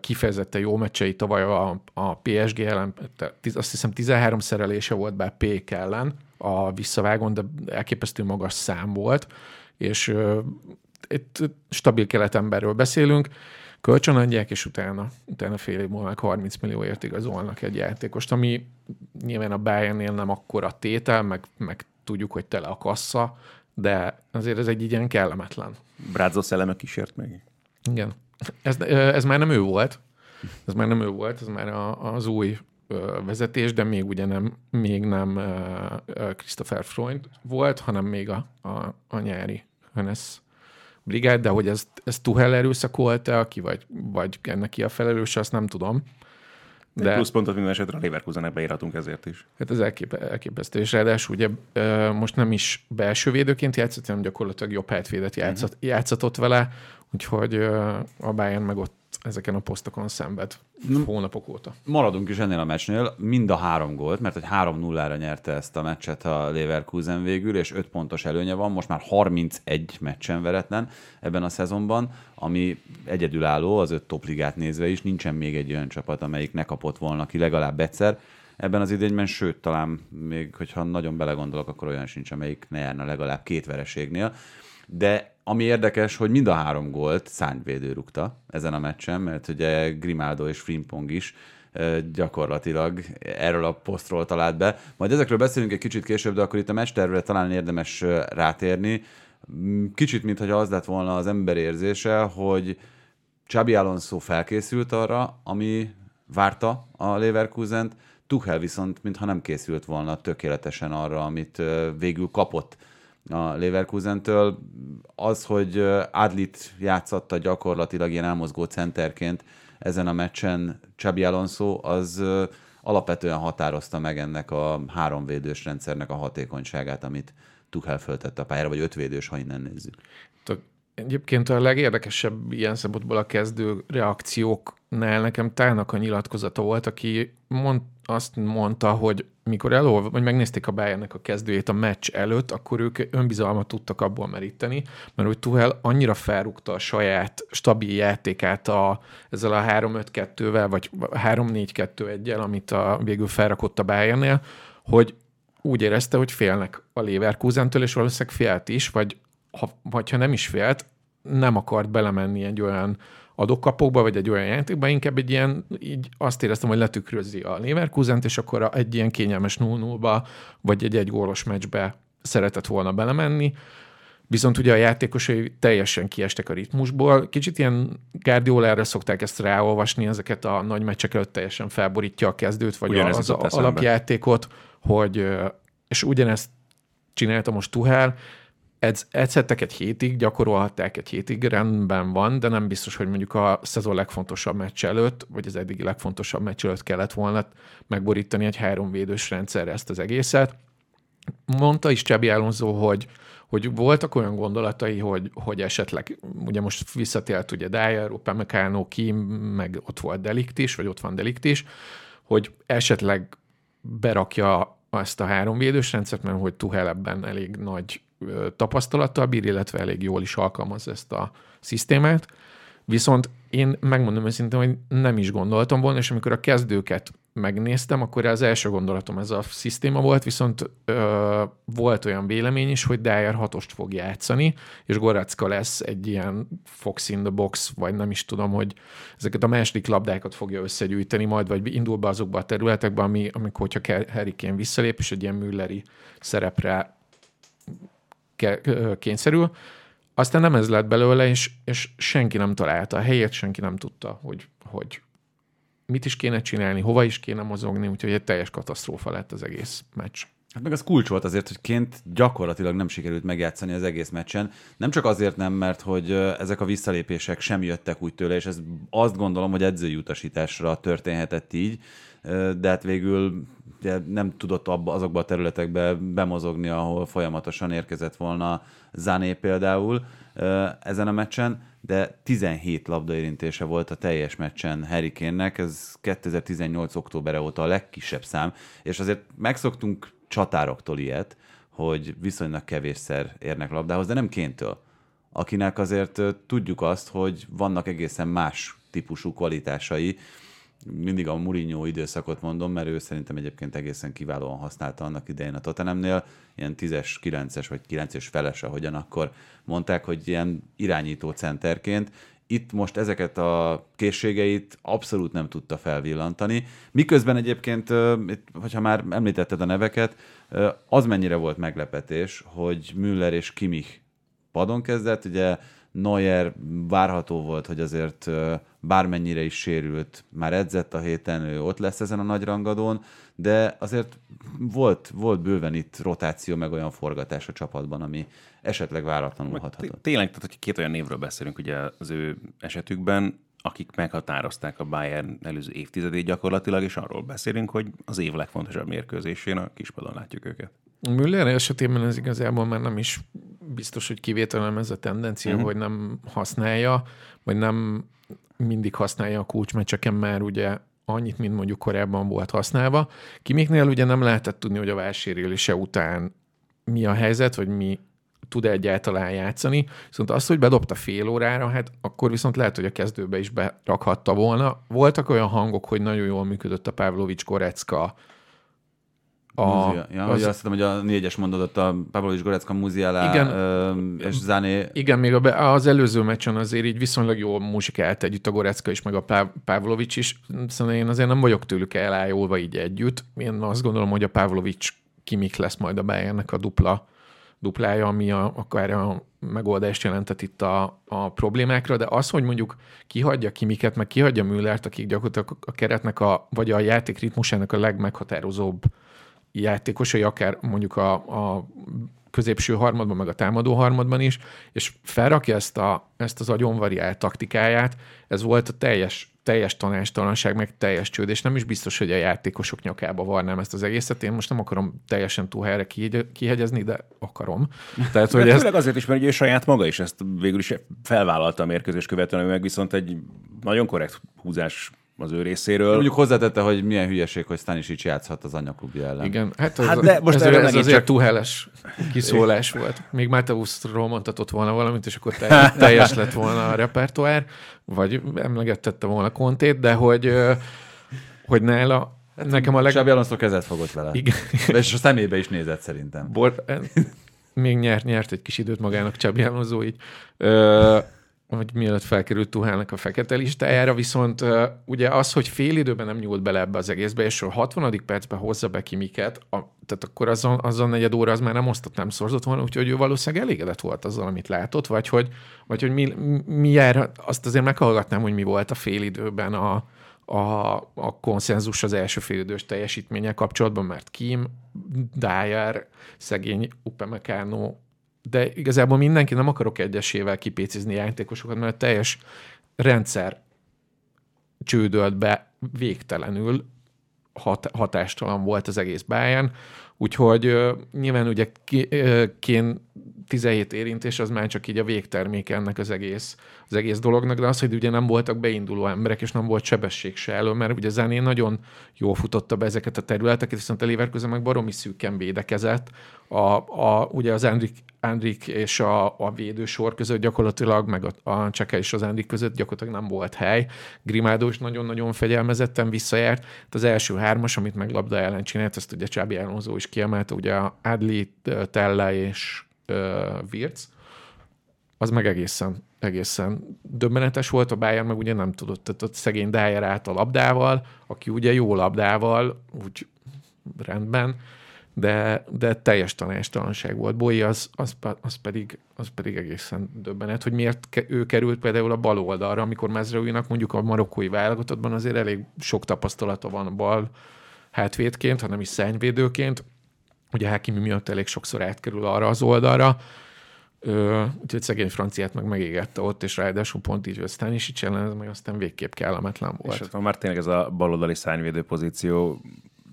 kifejezetten jó meccsei tavaly a, a PSG ellen, azt hiszem 13 szerelése volt be Pék ellen a visszavágon, de elképesztő magas szám volt, és itt stabil keletemberről beszélünk, kölcsönadják, és utána, utána fél év múlva 30 millióért igazolnak egy játékost, ami nyilván a Bayernnél nem akkora tétel, meg, meg tudjuk, hogy tele a kassa, de azért ez egy ilyen kellemetlen. Brádzó szelleme kísért meg. Igen. Ez, ez már nem ő volt, ez már nem ő volt, ez már a, az új vezetés, de még ugye nem, még nem Christopher Freund volt, hanem még a, a, a nyári Hönes brigád, de hogy ezt, ezt Tuhel erőszakolta, aki vagy, vagy ennek ki a felelős, azt nem tudom. De Egy pluszpontot minden esetre a Leverkusennek beírhatunk ezért is. Hát ez elkép, elképesztő, és ráadásul ugye most nem is belső védőként játszott, hanem gyakorlatilag jobb hátvédet játszott, uh-huh. játszott vele, úgyhogy a Bayern meg ott ezeken a posztokon szenved hónapok óta. Maradunk is ennél a meccsnél, mind a három gólt, mert hogy 3-0-ra nyerte ezt a meccset a Leverkusen végül, és 5 pontos előnye van, most már 31 meccsen veretlen ebben a szezonban, ami egyedülálló az öt topligát nézve is, nincsen még egy olyan csapat, amelyik ne kapott volna ki legalább egyszer ebben az idényben, sőt, talán még, hogyha nagyon belegondolok, akkor olyan sincs, amelyik ne járna legalább két vereségnél. De ami érdekes, hogy mind a három gólt szányvédő rúgta ezen a meccsen, mert ugye Grimaldo és Frimpong is gyakorlatilag erről a posztról talált be. Majd ezekről beszélünk egy kicsit később, de akkor itt a mesterre talán érdemes rátérni. Mm, kicsit, mintha az lett volna az ember érzése, hogy Csabi Alonso felkészült arra, ami várta a Leverkusent, Tuchel viszont mintha nem készült volna tökéletesen arra, amit végül kapott a Leverkusentől. Az, hogy Adlit játszatta gyakorlatilag ilyen elmozgó centerként ezen a meccsen Csabi Alonso, az alapvetően határozta meg ennek a háromvédős rendszernek a hatékonyságát, amit Tuchel föltette a pályára, vagy ötvédős, ha innen nézzük. Egyébként a legérdekesebb ilyen szempontból a kezdő reakcióknál nekem Tának a nyilatkozata volt, aki mond, azt mondta, hogy mikor elolva, vagy megnézték a Bayernnek a kezdőjét a meccs előtt, akkor ők önbizalmat tudtak abból meríteni, mert hogy Tuhel annyira felrúgta a saját stabil játékát a, ezzel a 3-5-2-vel, vagy 3-4-2-1-el, amit a, végül felrakott a Bayernnél, hogy úgy érezte, hogy félnek a Leverkusentől, és valószínűleg félt is, vagy ha, vagy ha nem is félt, nem akart belemenni egy olyan adókapokba, vagy egy olyan játékba, inkább egy ilyen, így azt éreztem, hogy letükrözi a leverkusen és akkor egy ilyen kényelmes 0 ba vagy egy egy gólos meccsbe szeretett volna belemenni. Viszont ugye a játékosai teljesen kiestek a ritmusból. Kicsit ilyen Guardiolára szokták ezt ráolvasni, ezeket a nagy meccsek előtt teljesen felborítja a kezdőt, vagy ugyanezt az, az alapjátékot, hogy, és ugyanezt csinálta most Tuhel, edz, edzhettek egy hétig, gyakorolhatták egy hétig, rendben van, de nem biztos, hogy mondjuk a szezon legfontosabb meccs előtt, vagy az eddigi legfontosabb meccs előtt kellett volna megborítani egy háromvédős rendszerre ezt az egészet. Mondta is Csabi Alonso, hogy, hogy voltak olyan gondolatai, hogy, hogy esetleg, ugye most visszatért ugye Dyer, Upamecano, Kim, meg ott volt Delikt is, vagy ott van Delikt is, hogy esetleg berakja ezt a három védős rendszert, mert hogy Tuhel ebben elég nagy tapasztalattal bír, illetve elég jól is alkalmaz ezt a szisztémát. Viszont én megmondom őszintén, hogy nem is gondoltam volna, és amikor a kezdőket megnéztem, akkor az első gondolatom ez a szisztéma volt, viszont ö, volt olyan vélemény is, hogy Dyer hatost fog játszani, és Gorecka lesz egy ilyen Fox in the box, vagy nem is tudom, hogy ezeket a második labdákat fogja összegyűjteni majd, vagy indul be azokba a területekbe, ami, amikor, hogyha Harry Kane visszalép, és egy ilyen Mülleri szerepre kényszerül. Aztán nem ez lett belőle, és, és senki nem találta a helyét, senki nem tudta, hogy, hogy mit is kéne csinálni, hova is kéne mozogni, úgyhogy egy teljes katasztrófa lett az egész meccs. Hát meg az kulcs volt azért, hogy ként gyakorlatilag nem sikerült megjátszani az egész meccsen. Nem csak azért nem, mert hogy ezek a visszalépések sem jöttek úgy tőle, és ez azt gondolom, hogy edzői utasításra történhetett így, de hát végül nem tudott abba, azokba a területekbe bemozogni, ahol folyamatosan érkezett volna Zané például ezen a meccsen, de 17 labdaérintése volt a teljes meccsen Harry Kane-nek, ez 2018. októbere óta a legkisebb szám, és azért megszoktunk csatároktól ilyet, hogy viszonylag kevésszer érnek labdához, de nem kéntől, akinek azért tudjuk azt, hogy vannak egészen más típusú kvalitásai, mindig a Mourinho időszakot mondom, mert ő szerintem egyébként egészen kiválóan használta annak idején a Tottenhamnél, ilyen 10-es, 9-es vagy 9-es feles, ahogyan akkor mondták, hogy ilyen irányító centerként, itt most ezeket a készségeit abszolút nem tudta felvillantani. Miközben egyébként, hogyha már említetted a neveket, az mennyire volt meglepetés, hogy Müller és Kimmich padon kezdett, ugye Neuer várható volt, hogy azért bármennyire is sérült, már edzett a héten, ő ott lesz ezen a nagy rangadón, de azért volt, volt bőven itt rotáció, meg olyan forgatás a csapatban, ami esetleg váratlanul hathatott. Tényleg, tehát hogy két olyan névről beszélünk ugye az ő esetükben, akik meghatározták a Bayern előző évtizedét gyakorlatilag, és arról beszélünk, hogy az év legfontosabb mérkőzésén a kispadon látjuk őket. Müller esetében ez igazából már nem is biztos, hogy kivételem ez a tendencia, uh-huh. hogy nem használja, vagy nem mindig használja a kulcsmeccseken már ugye annyit, mint mondjuk korábban volt használva. Kimiknél ugye nem lehetett tudni, hogy a válsérülése után mi a helyzet, vagy mi tud egyáltalán játszani. Viszont azt, hogy bedobta fél órára, hát akkor viszont lehet, hogy a kezdőbe is berakhatta volna. Voltak olyan hangok, hogy nagyon jól működött a Pavlovics Gorecka a, Múzia. ja, az, azt hiszem, hogy a négyes mondatot a Pavlovics Gorecka, Muziala igen, ö, és Zané. Igen, még az előző meccsen azért így viszonylag jól muzsikált együtt a Gorecka is, meg a Pavlovics is. Szóval én azért nem vagyok tőlük elájulva így együtt. Én azt gondolom, hogy a Pavlovics kimik lesz majd a Bayernnek a dupla duplája, ami a, akár a megoldást jelentett itt a, a problémákra, de az, hogy mondjuk kihagyja Kimiket, meg kihagyja Müllert, akik gyakorlatilag a keretnek, a, vagy a játék ritmusának a legmeghatározóbb játékosai, akár mondjuk a, a középső harmadban, meg a támadó harmadban is, és felrakja ezt, a, ezt az agyonvariált taktikáját, ez volt a teljes teljes tanástalanság, meg teljes csőd, és nem is biztos, hogy a játékosok nyakába varnám ezt az egészet. Én most nem akarom teljesen túl helyre kihegyezni, de akarom. Tehát, hogy ez... azért is, mert ugye saját maga is ezt végül is felvállalta a mérkőzés követően, ami meg viszont egy nagyon korrekt húzás az ő részéről. Mondjuk hozzátette, hogy milyen hülyeség, hogy Stanisic játszhat az anyaklubja ellen. Igen, hát, az, hát de most ez, ez azért csak... túlheles kiszólás volt. Még Mateuszról mondhatott volna valamit, és akkor teljes lett volna a repertoár, vagy emlegettette volna Kontét, de hogy, hogy nála Hát Nekem a leg... Xabi Alonso kezet fogott vele. Igen. De és a szemébe is nézett szerintem. Bor... Még nyert, nyert egy kis időt magának Csabi Alonso így. Ö hogy mielőtt felkerült Tuhálnak a fekete listájára, viszont ugye az, hogy fél időben nem nyúlt bele ebbe az egészbe, és a 60. percben hozza be Kimiket, a, tehát akkor azon, azon negyed óra az már nem osztott, nem szorzott volna, úgyhogy ő valószínűleg elégedett volt azzal, amit látott, vagy hogy, vagy hogy mi, mi jár, azt azért meghallgatnám, hogy mi volt a fél időben a, a, a konszenzus az első félidős teljesítménye kapcsolatban, mert Kim, Dyer, szegény Upamecano de igazából mindenki nem akarok egyesével kipécizni játékosokat, mert a teljes rendszer csődölt be végtelenül, hat, hatástalan volt az egész báján, úgyhogy uh, nyilván ugye kén 17 érintés az már csak így a végtermék ennek az egész, az egész dolognak, de az, hogy ugye nem voltak beinduló emberek, és nem volt sebesség se elő, mert ugye Zené nagyon jól futotta be ezeket a területeket, viszont a Leverkusen meg baromi szűken védekezett. A, a, ugye az Endrik, Endrik és a, a védősor között gyakorlatilag, meg a, a Cseke és az Endrik között gyakorlatilag nem volt hely. Grimádó is nagyon-nagyon fegyelmezetten visszajárt. Hát az első hármas, amit meg labda ellen csinált, ezt ugye Csábi Alonso is kiemelte, ugye Adli, Tella és Virc, az meg egészen, egészen döbbenetes volt, a Bayern meg ugye nem tudott, tehát ott szegény Dyer állt a labdával, aki ugye jó labdával, úgy rendben, de, de teljes tanástalanság volt. Bói az, az, az, pedig, az pedig egészen döbbenet, hogy miért ő került például a bal oldalra, amikor Mezreuinak mondjuk a marokkói válogatottban azért elég sok tapasztalata van a bal hátvédként, hanem is szányvédőként, Ugye Hakimi miatt elég sokszor átkerül arra az oldalra, Ö, úgyhogy szegény franciát meg megégette ott, és ráadásul pont így aztán is így ellen, ez meg aztán végképp kellemetlen volt. És ott már tényleg ez a baloldali szárnyvédő pozíció,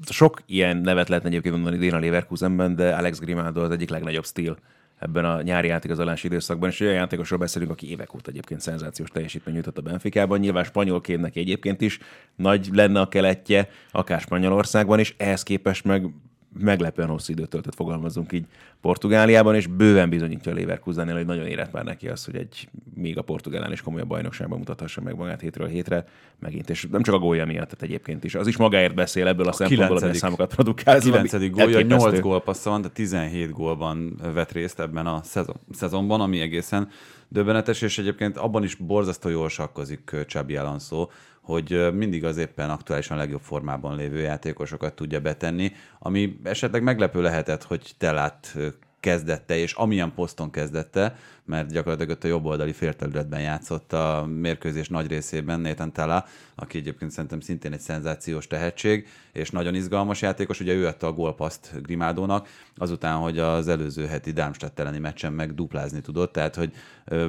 sok ilyen nevet lehet egyébként mondani Déna Leverkusenben, de Alex Grimado az egyik legnagyobb stíl ebben a nyári átigazolási időszakban, és olyan játékosról beszélünk, aki évek óta egyébként szenzációs teljesítmény nyújtott a Benficában. Nyilván spanyolként neki egyébként is nagy lenne a keletje, akár Spanyolországban is, ehhez képest meg meglepően hosszú időt töltött, fogalmazunk így Portugáliában, és bőven bizonyítja a Leverkusennél, hogy nagyon érett már neki az, hogy egy még a portugálán is komolyabb bajnokságban mutathassa meg magát hétről hétre, megint, és nem csak a gólja miatt, tehát egyébként is. Az is magáért beszél ebből a, a szempontból, hogy számokat produkál. 9. gólja, 8 gólpassza van, de 17 gólban vett részt ebben a szezon, szezonban, ami egészen döbbenetes, és egyébként abban is borzasztó jól sakkozik Csabi Alonso, hogy mindig az éppen aktuálisan legjobb formában lévő játékosokat tudja betenni, ami esetleg meglepő lehetett, hogy Telát kezdette, és amilyen poszton kezdette, mert gyakorlatilag ott a jobb oldali félterületben játszott a mérkőzés nagy részében Nathan Tala, aki egyébként szerintem szintén egy szenzációs tehetség, és nagyon izgalmas játékos, ugye ő adta a gólpaszt Grimádónak, azután, hogy az előző heti Darmstadt elleni meccsen meg duplázni tudott, tehát hogy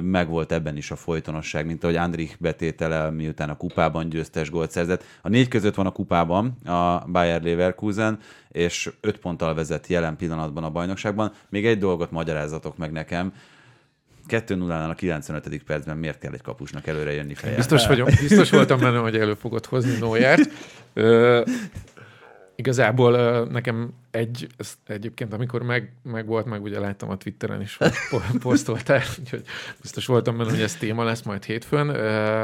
megvolt ebben is a folytonosság, mint ahogy Andrich betétele, miután a kupában győztes gólt szerzett. A négy között van a kupában a Bayer Leverkusen, és öt ponttal vezet jelen pillanatban a bajnokságban. Még egy dolgot magyarázatok meg nekem, 2-0-nál a 95. percben miért kell egy kapusnak előre jönni fejjel? Biztos, vagyok, biztos voltam benne, hogy elő fogod hozni Noyert. Ö, igazából ö, nekem egy, ez egyébként amikor meg, meg volt, meg ugye láttam a Twitteren is, hogy po- posztoltál, úgyhogy biztos voltam benne, hogy ez téma lesz majd hétfőn. Ö,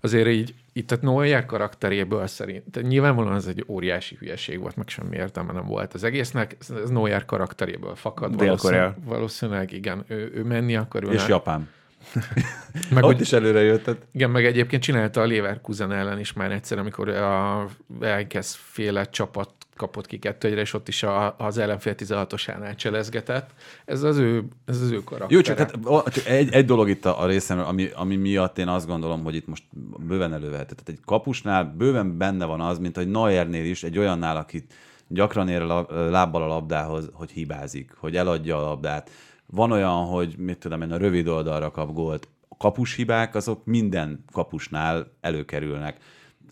azért így itt a Noyer karakteréből szerint, nyilvánvalóan ez egy óriási hülyeség volt, meg semmi értelme nem volt az egésznek, ez, Noyer karakteréből fakad. Valószínűleg, valószínűleg igen, ő, ő menni akar. És Japán. meg, Ott hogy, is előre jött. tehát igen, meg egyébként csinálta a Leverkusen ellen is már egyszer, amikor a Elkesz féle csapat kapott ki kettőre, és ott is a, az ellenfél 16-osánál cselezgetett. Ez az ő, ez az ő karakter. Jó, csak hát egy, egy dolog itt a, a részem, ami, ami miatt én azt gondolom, hogy itt most bőven elővehetett. Tehát egy kapusnál bőven benne van az, mint hogy Neuernél is, egy olyannál, akit gyakran ér a lábbal a labdához, hogy hibázik, hogy eladja a labdát. Van olyan, hogy mit tudom én, a rövid oldalra kap gólt. A kapushibák azok minden kapusnál előkerülnek.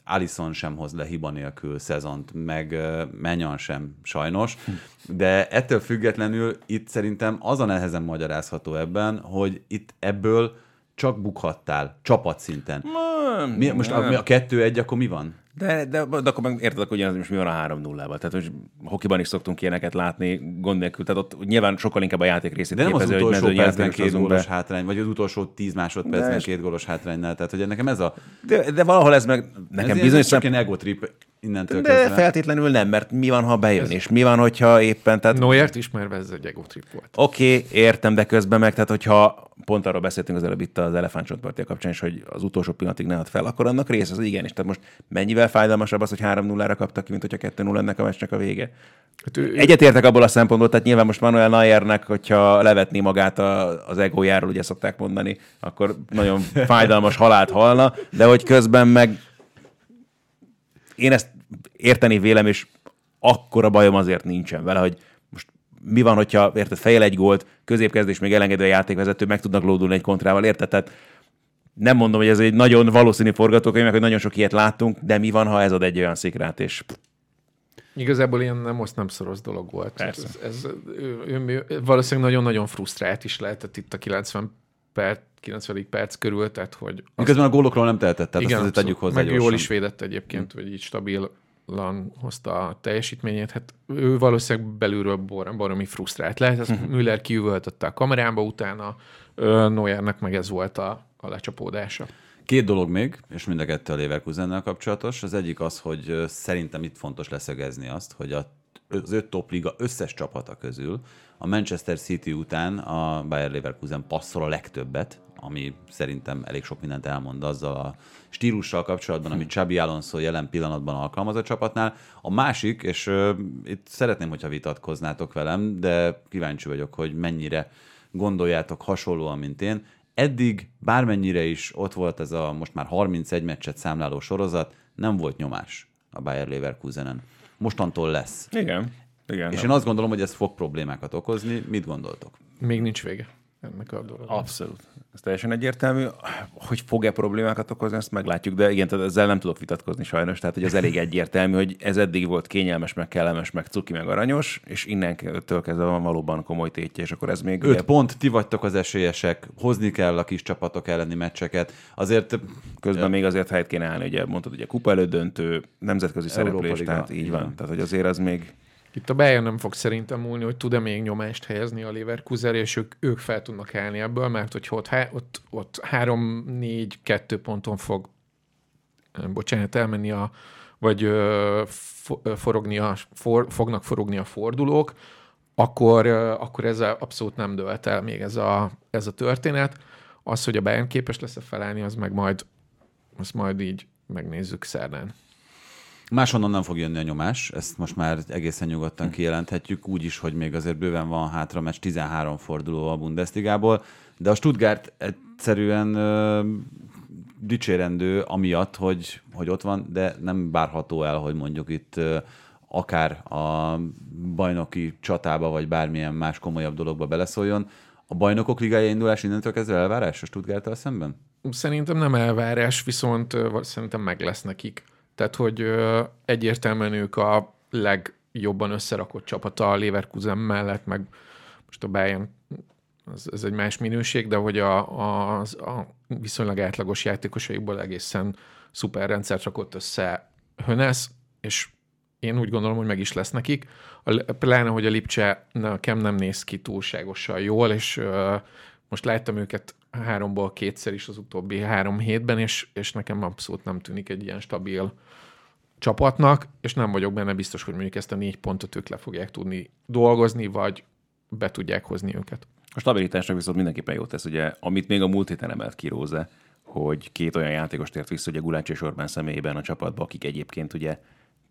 Alisson sem hoz le hiba nélkül szezont, meg Menyan sem sajnos, de ettől függetlenül itt szerintem az a nehezen magyarázható ebben, hogy itt ebből csak bukhattál csapatszinten. Mi, most a, mi a kettő-egy, akkor mi van? De, de, de akkor meg érted, akkor ugyanaz, most mi van a 3 0 -val. Tehát most hokiban is szoktunk ilyeneket látni gond nélkül. Tehát ott nyilván sokkal inkább a játék részét De nem az képező, hogy utolsó percben két gólos be. hátrány, vagy az utolsó tíz másodpercben De- két gólos hátránynál. Tehát, hogy nekem ez a... De, de valahol ez meg nekem ez, bizonyos csak szem... ilyen egotrip innentől De kezdve. feltétlenül nem, mert mi van, ha bejön, és mi van, hogyha éppen, tehát Noyert ismerve ez egy egotrip volt. Oké, okay, értem, de közben meg, tehát hogyha pont arról beszéltünk az előbb itt az elefántcsontpartia kapcsán is, hogy az utolsó pillanatig ne add fel, akkor annak része az igenis. Tehát most mennyivel fájdalmasabb az, hogy 3-0-ra kaptak ki, mint hogyha 2-0 ennek a meccsnek a vége. Hát ő, Egyetértek abból a szempontból, tehát nyilván most Manuel Neuernek, hogyha levetné magát a, az egójáról, ugye szokták mondani, akkor nagyon fájdalmas halált halna, de hogy közben meg én ezt érteni vélem, és akkora bajom azért nincsen vele, hogy most mi van, hogyha érted fejel egy gólt, középkezdés még elengedő a játékvezető, meg tudnak lódulni egy kontrával, érted? Tehát nem mondom, hogy ez egy nagyon valószínű forgatókönyv, meg hogy nagyon sok ilyet láttunk, de mi van, ha ez ad egy olyan szikrát, és Igazából ilyen nem most nem szoros dolog volt. Persze. Ez, ez, ő, ő, ő, valószínűleg nagyon-nagyon frusztrált is lehetett itt a 90 perc, 90. perc körül, tehát hogy Miközben a gólokról nem tehetett, tehát igen, azt azért tegyük hozzá meg gyorsan. jól is védett egyébként, hogy így stabilan hozta a teljesítményét. Hát ő valószínűleg belülről bor, baromi frusztrált lehet. Ezt Müller kiüvöltötte a kamerába utána, ö, Neuernek meg ez volt a, a lecsapódása. Két dolog még, és mind a kettő a Leverkusennel kapcsolatos. Az egyik az, hogy szerintem itt fontos leszögezni azt, hogy a, az öt top liga összes csapata közül a Manchester City után a Bayer Leverkusen passzol a legtöbbet, ami szerintem elég sok mindent elmond azzal a stílussal kapcsolatban, amit Xabi Alonso jelen pillanatban alkalmaz a csapatnál. A másik, és ö, itt szeretném, hogyha vitatkoznátok velem, de kíváncsi vagyok, hogy mennyire gondoljátok hasonlóan, mint én. Eddig bármennyire is ott volt ez a most már 31 meccset számláló sorozat, nem volt nyomás a Bayer Leverkusenen. Mostantól lesz. igen. Igen És én azt gondolom, hogy ez fog problémákat okozni. Mit gondoltok? Még nincs vége ennek a dolognak. Abszolút. Ez teljesen egyértelmű. Hogy fog-e problémákat okozni, ezt meglátjuk, de igen, tehát ezzel nem tudok vitatkozni sajnos. Tehát, hogy ez elég egyértelmű, hogy ez eddig volt kényelmes, meg kellemes, meg cuki, meg aranyos, és innentől kezdve van valóban komoly tétje, és akkor ez még... Öt pont, ti vagytok az esélyesek, hozni kell a kis csapatok elleni meccseket. Azért Közben még azért helyet kéne állni, ugye mondtad, ugye kupa elődöntő, nemzetközi Európa szereplés, Liga, tehát így van. Tehát, hogy azért az még... Itt a Bayern nem fog szerintem múlni, hogy tud-e még nyomást helyezni a Leverkusen, és ők, ők fel tudnak állni ebből, mert hogyha ott, ott, ott 3-4-2 ponton fog bocsánat, elmenni a, vagy ö, fo- ö, forogni a, for, fognak forogni a fordulók, akkor, ö, akkor ez a- abszolút nem dölt el még ez a, ez a történet. Az, hogy a Bayern képes lesz felállni, az meg majd, azt majd így megnézzük szerdán. Máshonnan nem fog jönni a nyomás, ezt most már egészen nyugodtan kijelenthetjük, úgy is, hogy még azért bőven van hátra meccs, 13 forduló a Bundesligából, de a Stuttgart egyszerűen ö, dicsérendő amiatt, hogy, hogy ott van, de nem bárható el, hogy mondjuk itt ö, akár a bajnoki csatába, vagy bármilyen más komolyabb dologba beleszóljon. A bajnokok ligája indulás innentől kezdve elvárás a Stuttgarttal szemben? Szerintem nem elvárás, viszont szerintem meg lesz nekik. Tehát, hogy ö, egyértelműen ők a legjobban összerakott csapata a Leverkusen mellett, meg most a Bayern ez, ez egy más minőség, de hogy a, a, az, a viszonylag átlagos játékosaikból egészen szuper rendszert rakott össze Hönesz, és én úgy gondolom, hogy meg is lesz nekik. A, pláne, hogy a Lipcse nekem nem néz ki túlságosan jól, és uh, most láttam őket háromból kétszer is az utóbbi három hétben, és, és nekem abszolút nem tűnik egy ilyen stabil csapatnak, és nem vagyok benne biztos, hogy mondjuk ezt a négy pontot ők le fogják tudni dolgozni, vagy be tudják hozni őket. A stabilitásnak viszont mindenképpen jót tesz, ugye, amit még a múlt héten emelt ki Róze, hogy két olyan játékos tért vissza, ugye Gulács és Orbán személyében a csapatba, akik egyébként ugye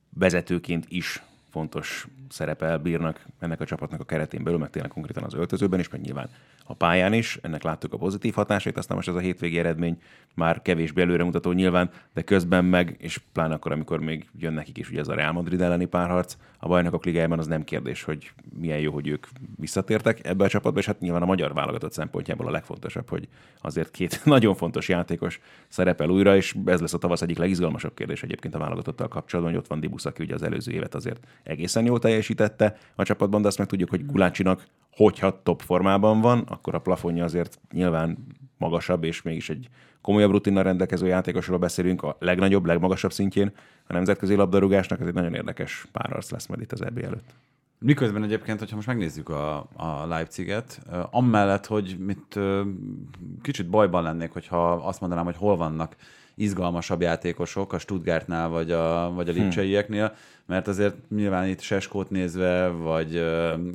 vezetőként is fontos szerepel bírnak ennek a csapatnak a keretén belül, meg tényleg konkrétan az öltözőben is, meg nyilván a pályán is. Ennek láttuk a pozitív hatásait, aztán most ez a hétvégi eredmény már kevésbé előremutató nyilván, de közben meg, és pláne akkor, amikor még jön nekik is ugye ez a Real Madrid elleni párharc, a bajnokok ligájában az nem kérdés, hogy milyen jó, hogy ők visszatértek ebbe a csapatba, és hát nyilván a magyar válogatott szempontjából a legfontosabb, hogy azért két nagyon fontos játékos szerepel újra, és ez lesz a tavasz egyik legizgalmasabb kérdés egyébként a válogatottal kapcsolatban, hogy ott van Dibusz, aki ugye az előző évet azért egészen jól teljesítette a csapatban, de azt meg tudjuk, hogy Gulácsinak, hogyha top formában van, akkor a plafonja azért nyilván magasabb, és mégis egy komolyabb rutinnal rendelkező játékosról beszélünk a legnagyobb, legmagasabb szintjén a nemzetközi labdarúgásnak, ez egy nagyon érdekes párharc lesz majd itt az EB előtt. Miközben egyébként, hogyha most megnézzük a, a Leipziget, amellett, hogy mit kicsit bajban lennék, hogyha azt mondanám, hogy hol vannak izgalmasabb játékosok a Stuttgartnál vagy a, vagy a hm. Lipcseieknél, mert azért nyilván itt Seskót nézve, vagy,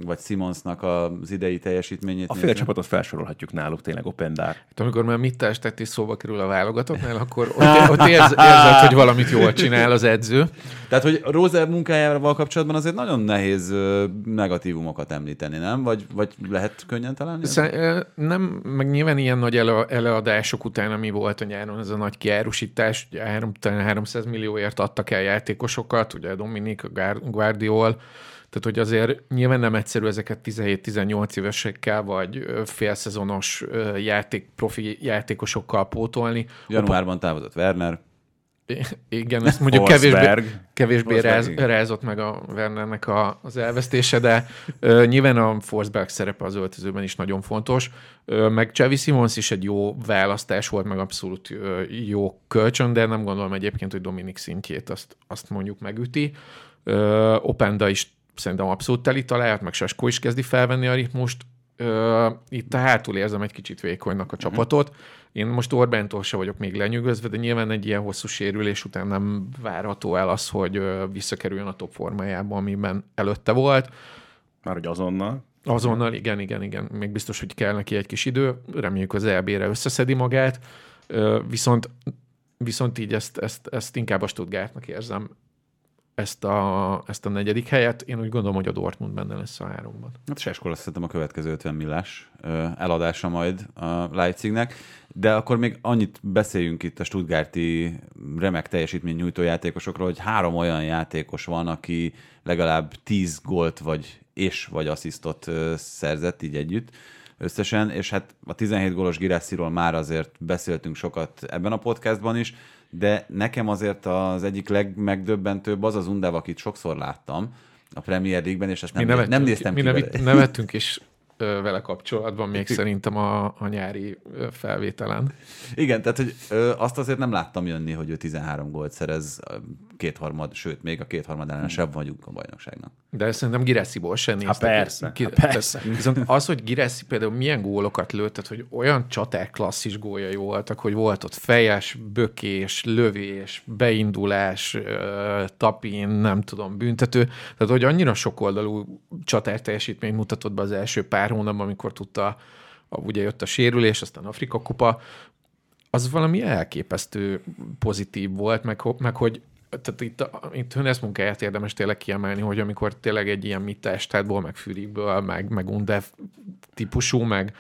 vagy Simonsnak az idei teljesítményét A fél csapatot felsorolhatjuk náluk, tényleg Opendár. Hát, amikor már mit tett és szóba kerül a válogatottnál, akkor ott, ott érz, érzed, hogy valamit jól csinál az edző. Tehát, hogy Rózer munkájával kapcsolatban azért nagyon nehéz negatívumokat említeni, nem? Vagy, vagy lehet könnyen találni? Szer- nem, meg nyilván ilyen nagy ele- eleadások után, ami volt a nyáron, ez a nagy kiárusítás, ugye 300 millióért adtak el játékosokat, ugye Dominik, Guardiol, tehát, hogy azért nyilván nem egyszerű ezeket 17-18 évesekkel, vagy félszezonos játék, profi játékosokkal pótolni. Januárban távozott Werner. Igen, ezt mondjuk kevésbé, kevésbé ráz, rázott meg a Wernernek a, az elvesztése, de uh, nyilván a Forsberg szerepe az öltözőben is nagyon fontos. Uh, meg Csavi Simons is egy jó választás volt, meg abszolút uh, jó kölcsön, de nem gondolom egyébként, hogy Dominik szintjét azt, azt mondjuk megüti. Uh, Openda is szerintem abszolút teli talált, meg Saskó is kezdi felvenni a ritmust. Uh, itt a hátul érzem egy kicsit vékonynak a csapatot. Én most Orbántól se vagyok még lenyűgözve, de nyilván egy ilyen hosszú sérülés után nem várható el az, hogy visszakerüljön a top formájába, amiben előtte volt. Már hogy azonnal. Azonnal, igen, igen, igen. Még biztos, hogy kell neki egy kis idő. Reméljük az EB-re összeszedi magát. Uh, viszont viszont így ezt, ezt, ezt inkább a Stuttgartnak érzem ezt a, ezt a negyedik helyet. Én úgy gondolom, hogy a Dortmund benne lesz a háromban. Hát Seskor hiszem a következő 50 millás eladása majd a Leipzignek, de akkor még annyit beszéljünk itt a Stuttgarti remek teljesítmény nyújtó játékosokról, hogy három olyan játékos van, aki legalább 10 gólt vagy és vagy asszisztot szerzett így együtt összesen, és hát a 17 gólos Giressiról már azért beszéltünk sokat ebben a podcastban is, de nekem azért az egyik legmegdöbbentőbb az az Undáv, akit sokszor láttam a Premier League-ben, és ezt nem, nem, nem néztem mi ki nem, nevettünk is vele kapcsolatban, még szerintem a, a nyári felvételen. Igen, tehát hogy ö, azt azért nem láttam jönni, hogy ő 13 gólt szerez kétharmad, sőt, még a kétharmad ellenesebb vagyunk a bajnokságnak. De szerintem Giressiból sem néztek. Ha persze, ki, ha persze. Viszont az, hogy Giressi például milyen gólokat lőtt, hogy olyan csaták klasszis góljai voltak, hogy volt ott fejes, bökés, lövés, beindulás, tapin, nem tudom, büntető. Tehát, hogy annyira sokoldalú csatár teljesítmény mutatott be az első pár hónapban, amikor tudta, ugye jött a sérülés, aztán Afrika kupa, az valami elképesztő pozitív volt, meg, meg hogy tehát itt, itt Hönes munkáját érdemes tényleg kiemelni, hogy amikor tényleg egy ilyen Mittestátból, meg Fürikből, meg, meg Undev típusú, meg,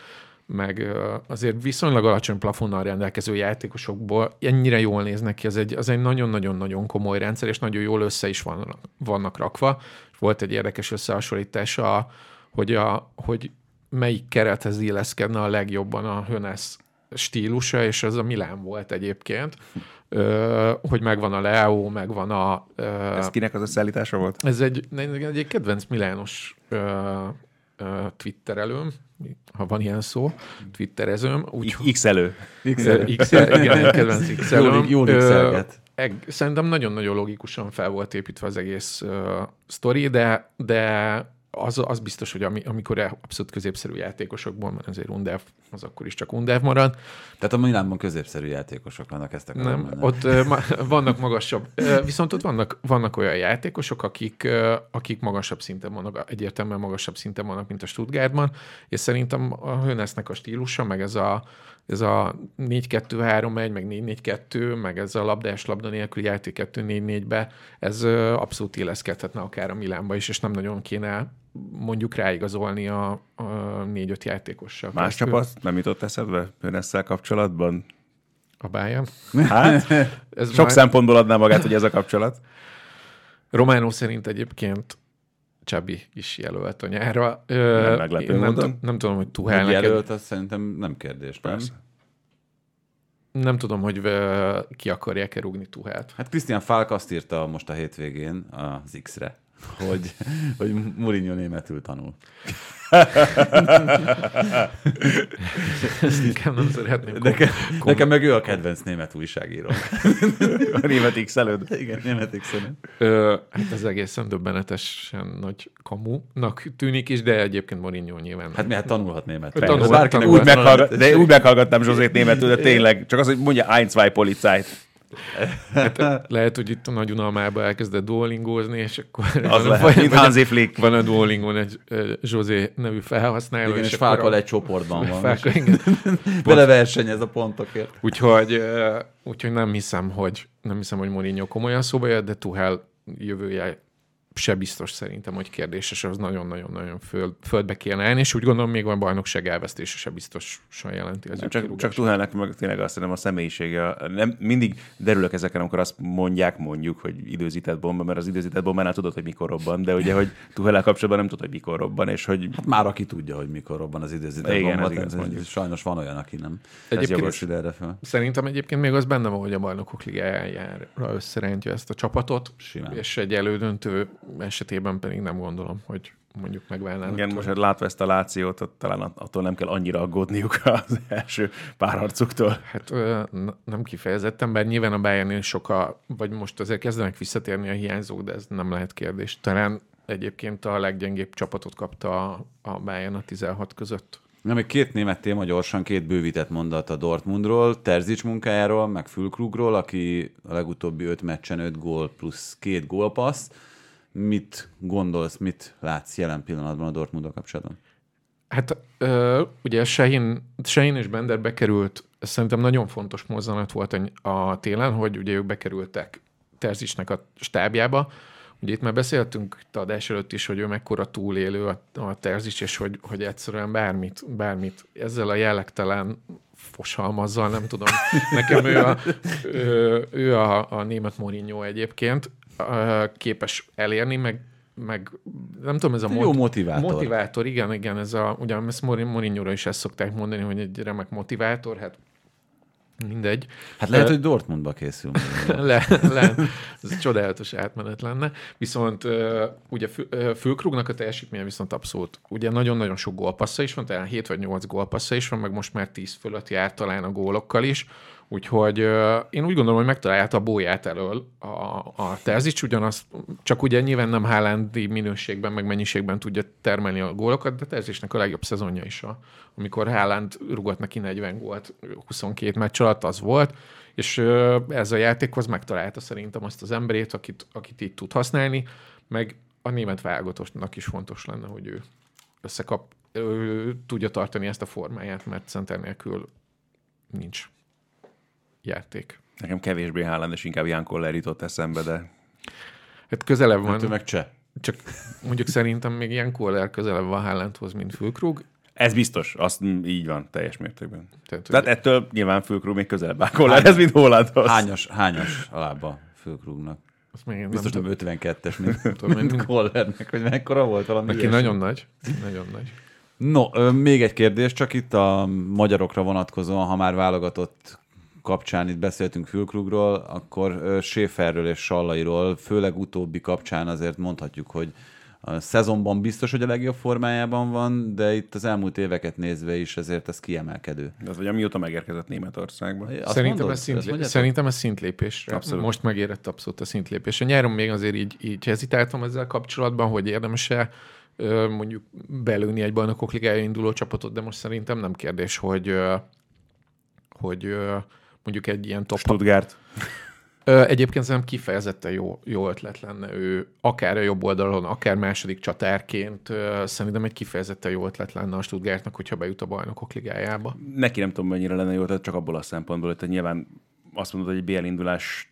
meg azért viszonylag alacsony plafonnal rendelkező játékosokból ennyire jól néznek ki, az egy, az egy nagyon-nagyon-nagyon komoly rendszer, és nagyon jól össze is vannak, vannak rakva. Volt egy érdekes összehasonlítás, a, hogy, a, hogy melyik kerethez illeszkedne a legjobban a Hönes stílusa, és ez a Milán volt egyébként, hogy megvan a Leo, megvan a... Ez kinek az összeállítása volt? Ez egy, egy, egy kedvenc Milános twitterelőm, ha van ilyen szó, twitterezőm, úgy, X elő. X, igen, kedvenc x Jól- jól szerintem nagyon-nagyon logikusan fel volt építve az egész uh, sztori, de, de az, az biztos, hogy ami, amikor abszolút középszerű játékosokból, mert azért Undev, az akkor is csak Undev marad, Tehát a Milánban középszerű játékosok vannak, ezt akarom nem, mondani. ott ö, ma, vannak magasabb, viszont ott vannak, vannak olyan játékosok, akik, akik magasabb szinten vannak, egyértelműen magasabb szinten vannak, mint a Stuttgartban, és szerintem a Hönesnek a stílusa, meg ez a, ez a 4-2-3-1, meg 4-4-2, meg ez a labdás labda nélküli játék 2-4-4-be, ez abszolút illeszkedhetne akár a Milánba is, és nem nagyon kéne mondjuk ráigazolni a, a 4-5 játékossal. Más keresztül. csapat nem jutott eszedbe Önesszel kapcsolatban? A Bayern. Hát, Ez sok már- szempontból adná magát, hogy ez a kapcsolat. Románó szerint egyébként Csabi is jelölt a nyárra. Ö, Nem meglepő nem, tum- nem tudom, hogy Tuhál neked, jelölt, az szerintem nem kérdés, nem? Persze. nem tudom, hogy ki akarják-e rúgni Tuhát. Hát Christian Falk azt írta most a hétvégén az X-re, hogy, hogy Mourinho németül tanul. Ezt inkább nem szeretném. Nekem, nekem meg ő a kedvenc német újságíró. A német X. Igen, német x Ö, hát ez egészen döbbenetesen nagy kamunak tűnik is, de egyébként Mourinho nyilván. Hát mi hát tanulhat német. Tanul- Bárkinek tanul- Úgy meghallgat, tanulhat. de úgy meghallgattam Zsozét németül, de tényleg, csak az, hogy mondja ein, zwei Polizeit. Lehet, hogy itt a nagy unalmába elkezdett duolingózni, és akkor Az van- lehet, mint van- Hansi Flick. Van a Duolingon egy José nevű felhasználó. Igen, és Falkal a- egy csoportban van. Falka, igen. Vele versenyez a pontokért. Úgyhogy, úgyhogy nem hiszem, hogy nem hiszem, hogy Mourinho komolyan szóba jött, de Tuhel jövője se biztos szerintem, hogy kérdéses, az nagyon-nagyon-nagyon föl, földbe kéne állni, és úgy gondolom még van bajnokság elvesztése se biztosan jelenti az ő Csak, csak kirúgást. Tuhelnek meg tényleg azt hiszem a személyisége. Nem, mindig derülök ezeken, amikor azt mondják, mondjuk, hogy időzített bomba, mert az időzített bombánál tudod, hogy mikor robban, de ugye, hogy Tuhellel kapcsolatban nem tudod, hogy mikor robban, és hogy Már aki tudja, hogy mikor robban az időzített Igen, bomba, ez tehát igaz, mondjuk. sajnos van olyan, aki nem. Egyébként- Ez erre fel. Szerintem egyébként még az benne van, hogy a bajnokok ligájára összerántja ezt a csapatot, Simán. és egy elődöntő esetében pedig nem gondolom, hogy mondjuk megválnának. igen, most látva ezt a lációt, ott talán attól nem kell annyira aggódniuk az első pár harcuktól. Hát ö, nem kifejezetten, bár nyilván a Bayernnél sokkal, vagy most azért kezdenek visszatérni a hiányzók, de ez nem lehet kérdés. Talán egyébként a leggyengébb csapatot kapta a, a Bayern a 16 között. Na, még két német téma gyorsan, két bővített mondat a Dortmundról, Terzics munkájáról, meg Fülkrugról, aki a legutóbbi öt meccsen öt gól plusz két gólpassz. Mit gondolsz, mit látsz jelen pillanatban a Dortmunddal kapcsolatban? Hát ö, ugye Sehin, Sehin és Bender bekerült, ez szerintem nagyon fontos mozzanat volt a, télen, hogy ugye ők bekerültek Terzicsnek a stábjába. Ugye itt már beszéltünk itt a adás előtt is, hogy ő mekkora túlélő a, a Terzics, és hogy, hogy egyszerűen bármit, bármit ezzel a jellegtelen fosalmazzal, nem tudom. Nekem ő a, ő, ő a, a német Mourinho egyébként képes elérni, meg, meg nem tudom, ez a Jó motivátor. Motivátor, igen, igen, ez a, ugyan ezt Mourinho-ra is ezt szokták mondani, hogy egy remek motivátor, hát mindegy. Hát lehet, Ö, hogy Dortmundba készül. le, le, ez csodálatos átmenet lenne. Viszont uh, ugye Fülkrugnak a teljesítménye viszont abszolút. Ugye nagyon-nagyon sok gólpassza is van, talán 7 vagy 8 gólpassza is van, meg most már 10 fölött jár talán a gólokkal is. Úgyhogy én úgy gondolom, hogy megtalálta a bóját elől a, a Terzics, ugyanaz, csak ugye nyilván nem Hálandi minőségben, meg mennyiségben tudja termelni a gólokat, de Terzicsnek a legjobb szezonja is, a, amikor Haaland rugott neki 40 gólt 22 meccs alatt, az volt, és ez a játékhoz megtalálta szerintem azt az emberét, akit, akit így tud használni, meg a német válogatottnak is fontos lenne, hogy ő összekap, ő tudja tartani ezt a formáját, mert center nélkül nincs játék. Nekem kevésbé Haaland, és inkább Jan Koller jutott eszembe, de Hát közelebb van, Hát meg cseh. csak mondjuk szerintem még ilyen Koller közelebb van Haalandhoz, mint Fülkrug. ez biztos, azt így van, teljes mértékben. Tehát, Tehát ettől nyilván Fülkrug még közelebb áll Koller, ez mint Hollandhoz. Hányas, hányas a lába Fülkrugnak? azt még Biztos nem nem 52-es, mint, tudom, mint mint- Kollernek, hogy mekkora volt valami Neki ilyesmi. nagyon nagy. Nagyon nagy. No, még egy kérdés, csak itt a magyarokra vonatkozóan, ha már válogatott kapcsán itt beszéltünk Fülkrugról, akkor Schäferről és Sallairól, főleg utóbbi kapcsán azért mondhatjuk, hogy a szezonban biztos, hogy a legjobb formájában van, de itt az elmúlt éveket nézve is ezért ez kiemelkedő. De az, hogy amióta megérkezett Németországba. Azt Szerintem, mondod? ez szint, mondjátok? szerintem ez szintlépésre. Abszolút. Most megérett abszolút a szintlépés. A nyáron még azért így, így hezitáltam ezzel kapcsolatban, hogy érdemes-e mondjuk belőni egy bajnokok ligája induló csapatot, de most szerintem nem kérdés, hogy, hogy ö, mondjuk egy ilyen top Stuttgart. Ö, Egyébként szerintem kifejezetten jó, jó ötlet lenne ő, akár a jobb oldalon, akár második csatárként. ö, Szerintem egy kifejezetten jó ötlet lenne a Stuttgartnak, hogyha bejut a bajnokok ligájába. Neki nem tudom, mennyire lenne jó, tehát csak abból a szempontból, hogy te nyilván azt mondod, hogy BL indulást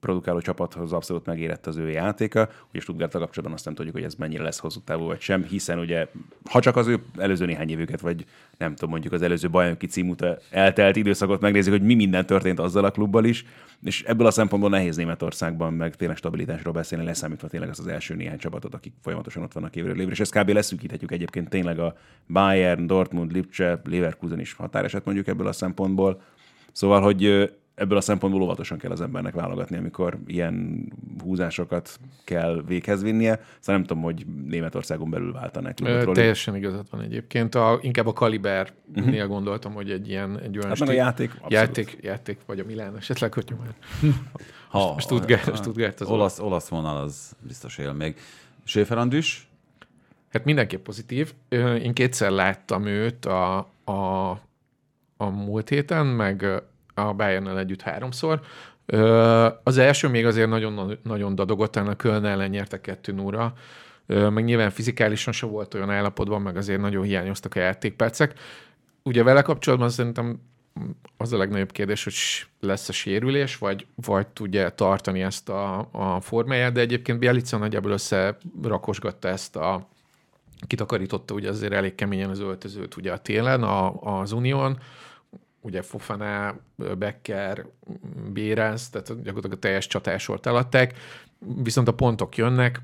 produkáló csapathoz abszolút megérett az ő játéka. Ugye stuttgart kapcsolatban azt nem tudjuk, hogy ez mennyire lesz hosszú távú vagy sem, hiszen ugye, ha csak az ő előző néhány évüket, vagy nem tudom, mondjuk az előző bajnoki cím óta eltelt időszakot megnézzük, hogy mi minden történt azzal a klubbal is, és ebből a szempontból nehéz Németországban meg tényleg stabilitásról beszélni, leszámítva tényleg az az első néhány csapatot, akik folyamatosan ott vannak évről évre, és ezt kb. leszűkíthetjük egyébként tényleg a Bayern, Dortmund, Lipcse, Leverkusen is határeset mondjuk ebből a szempontból. Szóval, hogy ebből a szempontból óvatosan kell az embernek válogatni, amikor ilyen húzásokat kell véghez vinnie. Szóval nem tudom, hogy Németországon belül váltanak. Ö, teljesen igazad van egyébként. A, inkább a Kalibernél uh-huh. gondoltam, hogy egy ilyen egy olyan Hát meg a játék, abszolút. játék, játék, vagy a Milán esetleg, hogyha már Ha, Stuttgart, a- Stuttgart az olasz, olasz vonal az biztos él még. Schäfer András? Hát mindenképp pozitív. Én kétszer láttam őt a, a, a múlt héten, meg a bayern együtt háromszor. Az első még azért nagyon, nagyon dadogott, a Köln ellen nyerte 2 0 meg nyilván fizikálisan se volt olyan állapotban, meg azért nagyon hiányoztak a játékpercek. Ugye vele kapcsolatban szerintem az a legnagyobb kérdés, hogy lesz a sérülés, vagy, vagy tudja tartani ezt a, a formáját, de egyébként Bielica nagyjából összerakosgatta ezt a kitakarította ugye azért elég keményen az öltözőt ugye a télen a, az Unión, ugye Fofana, Becker, Bérez, tehát gyakorlatilag a teljes csatásort eladták, viszont a pontok jönnek,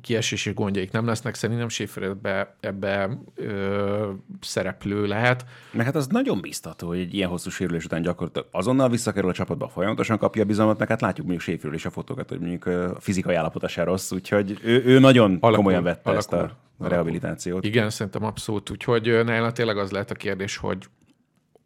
kiesési gondjaik nem lesznek, szerintem Schäfer ebbe, ebbe ö, szereplő lehet. Meg hát az nagyon biztató, hogy egy ilyen hosszú sérülés után gyakorlatilag azonnal visszakerül a csapatba, folyamatosan kapja a bizalmat, meg hát látjuk mondjuk Schäferről is a fotókat, hogy mondjuk a fizikai állapota se rossz, úgyhogy ő, ő nagyon Alakul, komolyan vette ezt alakul, a alakul. rehabilitációt. Igen, szerintem abszolút. Úgyhogy nála tényleg az lehet a kérdés, hogy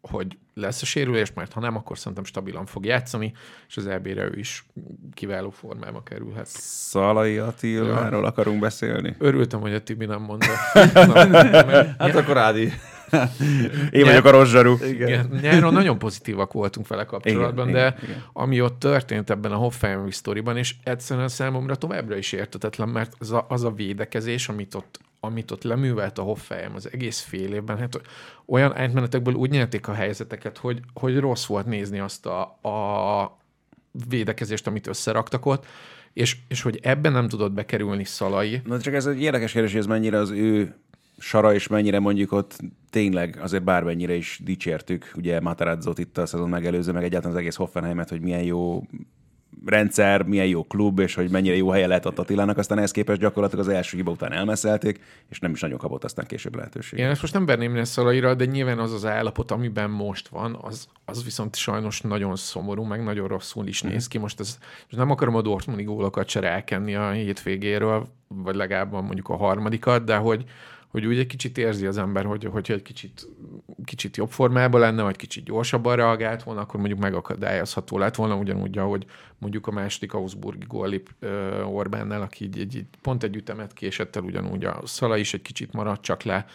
hogy lesz a sérülés, mert ha nem, akkor szerintem stabilan fog játszani, és az EB-re ő is kiváló formába kerülhet. Szalai Attiláról akarunk beszélni? Örültem, hogy a Tibi nem mondta. Na, mert Hát akkor Ádi. Én vagyok a rossz zsaru. Igen, nyáron nagyon pozitívak voltunk vele kapcsolatban, Igen, de igen, igen. ami ott történt ebben a Hoffenheim sztoriban, és egyszerűen számomra továbbra is értetetlen, mert az a, az a védekezés, amit ott, amit ott leművelt a Hoffenheim az egész fél évben, hát olyan átmenetekből úgy nyerték a helyzeteket, hogy, hogy rossz volt nézni azt a, a védekezést, amit összeraktak ott, és, és hogy ebben nem tudott bekerülni Szalai, Na csak ez egy érdekes kérdés, hogy ez mennyire az ő sara, és mennyire mondjuk ott tényleg azért bármennyire is dicsértük, ugye Matarazzot itt a szezon megelőző, meg egyáltalán az egész Hoffenheimet, hogy milyen jó rendszer, milyen jó klub, és hogy mennyire jó helye lehet ott Attilának, aztán ehhez képest gyakorlatilag az első hiba után elmeszelték, és nem is nagyon kapott aztán később lehetőséget. Én ezt most nem verném le Szalaira, de nyilván az az állapot, amiben most van, az, az viszont sajnos nagyon szomorú, meg nagyon rosszul is néz ki. Most, ez, most nem akarom a Dortmundi gólokat se rákenni a hétvégéről, vagy legalább mondjuk a harmadikat, de hogy, hogy úgy egy kicsit érzi az ember, hogy, hogyha egy kicsit, kicsit jobb formában lenne, vagy kicsit gyorsabban reagált volna, akkor mondjuk megakadályozható lett volna, ugyanúgy, ahogy mondjuk a második Augsburgi gólip Orbánnál, aki így, így, így, pont egy ütemet késett el, ugyanúgy a Szala is egy kicsit maradt csak le.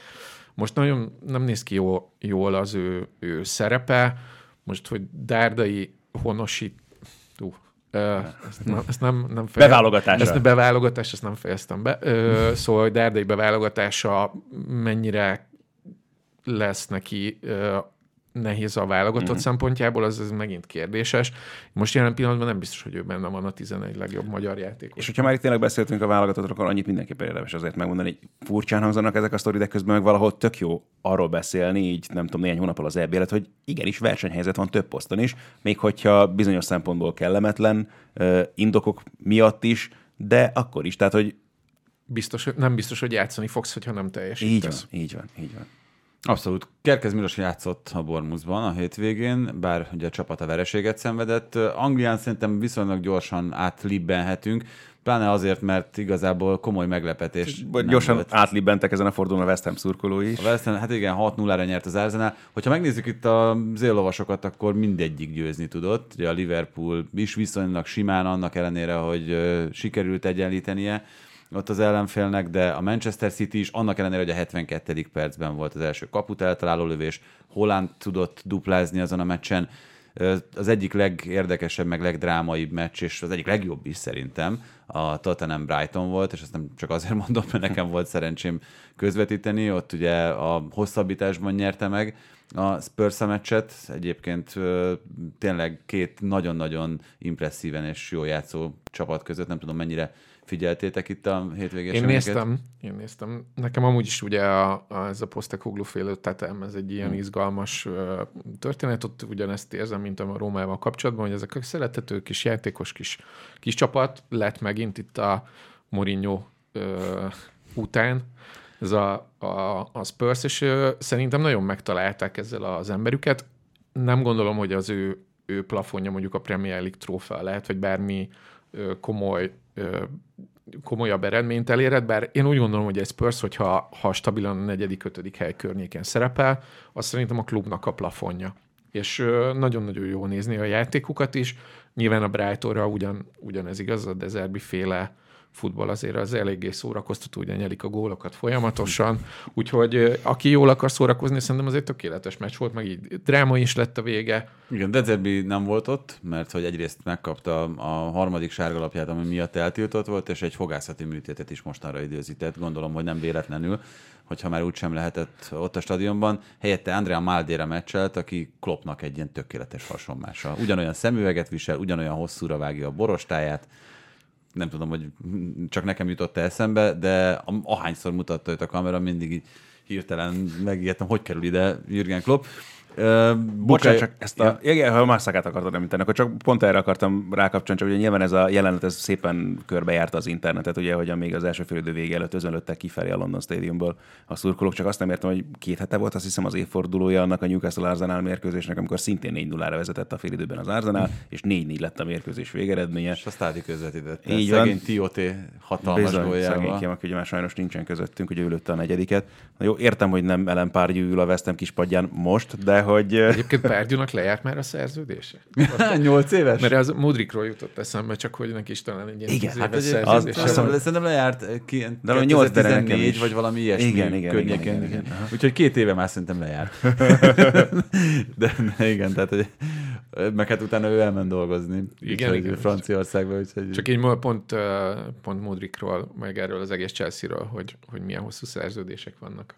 Most nagyon nem néz ki jó, jól az ő, ő szerepe, most, hogy Dárdai honosít, Ú, ö, ezt, nem, ezt nem, nem feje- Beválogatása. Ezt a beválogatás, ezt nem fejeztem be. Ö, szóval, hogy Dárdai beválogatása mennyire lesz neki ö, nehéz a válogatott mm. szempontjából, az, az megint kérdéses. Most jelen pillanatban nem biztos, hogy ő benne van a 11 legjobb magyar játékos. És hogyha már itt tényleg beszéltünk a válogatottról, akkor annyit mindenképpen érdemes azért megmondani, hogy furcsán hangzanak ezek a sztori, de közben meg valahol tök jó arról beszélni, így nem tudom, néhány hónappal az EB hogy igenis versenyhelyzet van több poszton is, még hogyha bizonyos szempontból kellemetlen indokok miatt is, de akkor is. Tehát, hogy Biztos, nem biztos, hogy játszani fogsz, hogyha nem teljesítesz. így van, így van, így van. Abszolút. Kerkez Milos játszott a Bormuszban a hétvégén, bár ugye a csapat a vereséget szenvedett. Anglián szerintem viszonylag gyorsan átlibbenhetünk. Pláne azért, mert igazából komoly meglepetés. Vagy gyorsan volt. átlibbentek ezen a fordulón a West Ham szurkolói is. A West Ham, hát igen, 6-0-ra nyert az Arsenal. Hogyha megnézzük itt a zéllovasokat, akkor mindegyik győzni tudott. Ugye a Liverpool is viszonylag simán, annak ellenére, hogy sikerült egyenlítenie ott az ellenfélnek, de a Manchester City is annak ellenére, hogy a 72. percben volt az első kaput eltaláló lövés, Holland tudott duplázni azon a meccsen. Az egyik legérdekesebb, meg legdrámaibb meccs, és az egyik legjobb is szerintem a Tottenham Brighton volt, és ezt nem csak azért mondom, mert nekem volt szerencsém közvetíteni, ott ugye a hosszabbításban nyerte meg a Spurs a meccset, egyébként tényleg két nagyon-nagyon impresszíven és jó játszó csapat között, nem tudom mennyire figyeltétek itt a hétvégés Én néztem, én néztem. Nekem amúgy is ugye a, a, ez a Postecoglou fél tetem, ez egy ilyen Hmm. izgalmas ö, történet, ott ugyanezt érzem, mint a Rómával kapcsolatban, hogy ezek a szeretető kis játékos kis, kis csapat lett megint itt a Mourinho ö, után, ez a, a, a Spurs, és ö, szerintem nagyon megtalálták ezzel az emberüket. Nem gondolom, hogy az ő, ő plafonja mondjuk a Premier League trófea lehet, vagy bármi komoly komolyabb eredményt elérhet, bár én úgy gondolom, hogy egy Spurs, hogyha ha stabilan a negyedik, ötödik hely környéken szerepel, az szerintem a klubnak a plafonja. És nagyon-nagyon jó nézni a játékukat is. Nyilván a Brightonra ugyan, ugyanez igaz, a Dezerbi féle futball azért az eléggé szórakoztató, ugye nyelik a gólokat folyamatosan, úgyhogy aki jól akar szórakozni, szerintem az egy tökéletes meccs volt, meg így dráma is lett a vége. Igen, Dezerbi nem volt ott, mert hogy egyrészt megkapta a harmadik sárgalapját, ami miatt eltiltott volt, és egy fogászati műtétet is mostanra időzített. Gondolom, hogy nem véletlenül, hogyha már úgysem lehetett ott a stadionban. Helyette Andrea Maldera meccselt, aki Kloppnak egy ilyen tökéletes hasonmása. Ugyanolyan szemüveget visel, ugyanolyan hosszúra vágja a borostáját, nem tudom, hogy csak nekem jutott eszembe, de ahányszor mutatta őt a kamera, mindig így hirtelen megijedtem, hogy kerül ide Jürgen Klopp. Ö, Bocsánat, csak ezt a... Ja. Igen, ha más szakát akartad említeni, akkor csak pont erre akartam rákapcsolni, csak ugye nyilván ez a jelenet ez szépen körbejárta az internetet, ugye, hogy még az első félidő vége előtt özönlöttek kifelé a London Stadiumból a szurkolók, csak azt nem értem, hogy két hete volt, azt hiszem az évfordulója annak a Newcastle Arsenal mérkőzésnek, amikor szintén 4 0 vezetett a félidőben az Arsenal, és 4-4 lett a mérkőzés végeredménye. És a stádi közvetítette. Így Szegény van. Tioté hatalmas Bizony, góljával. szegénykém, aki ugye már sajnos nincsen közöttünk, ugye ő a negyediket. Na jó, értem, hogy nem Ellen Párgyú ül a Ham kispadján most, de hogy... Egyébként Párgyúnak lejárt már a szerződése? Nyolc éves? Mert az Mudrikról jutott eszembe, csak hogy neki is talán egy ilyen Igen, hát éves az- az, van. hiszem, szerintem lejárt eh, ki, De valami nyolc, de nekem 2014 is. vagy valami ilyesmi Igen, igen, környéken. igen, igen, igen. Úgyhogy két éve már szerintem lejárt. de, igen, tehát hogy, meg hát utána ő elment dolgozni. Igen, úgyhogy igen. Franciaországba, úgyhogy... Csak így pont, pont Mudrikról, meg erről az egész Chelsea-ről, hogy, hogy milyen hosszú szerződések vannak.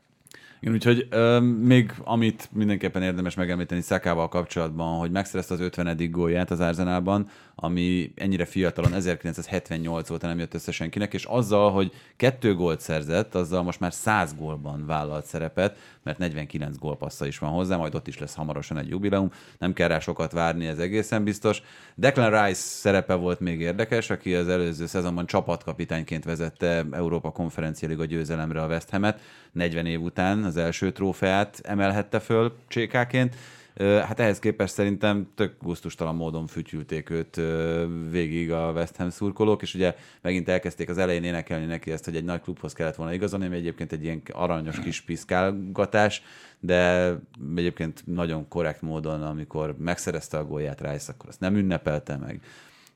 Igen, úgyhogy ö, még amit mindenképpen érdemes megemlíteni Szakával kapcsolatban, hogy megszerezte az 50. gólját az Arsenalban, ami ennyire fiatalon 1978 óta nem jött össze senkinek, és azzal, hogy kettő gólt szerzett, azzal most már 100 gólban vállalt szerepet, mert 49 gólpassza is van hozzá, majd ott is lesz hamarosan egy jubileum, nem kell rá sokat várni, ez egészen biztos. Declan Rice szerepe volt még érdekes, aki az előző szezonban csapatkapitányként vezette Európa Konferencia Liga győzelemre a West Hamet, 40 év után az első trófeát emelhette föl csékáként. Hát ehhez képest szerintem tök gusztustalan módon fütyülték őt végig a West Ham szurkolók, és ugye megint elkezdték az elején énekelni neki ezt, hogy egy nagy klubhoz kellett volna igazolni, ami egyébként egy ilyen aranyos kis piszkálgatás, de egyébként nagyon korrekt módon, amikor megszerezte a gólját Rice, akkor azt nem ünnepelte meg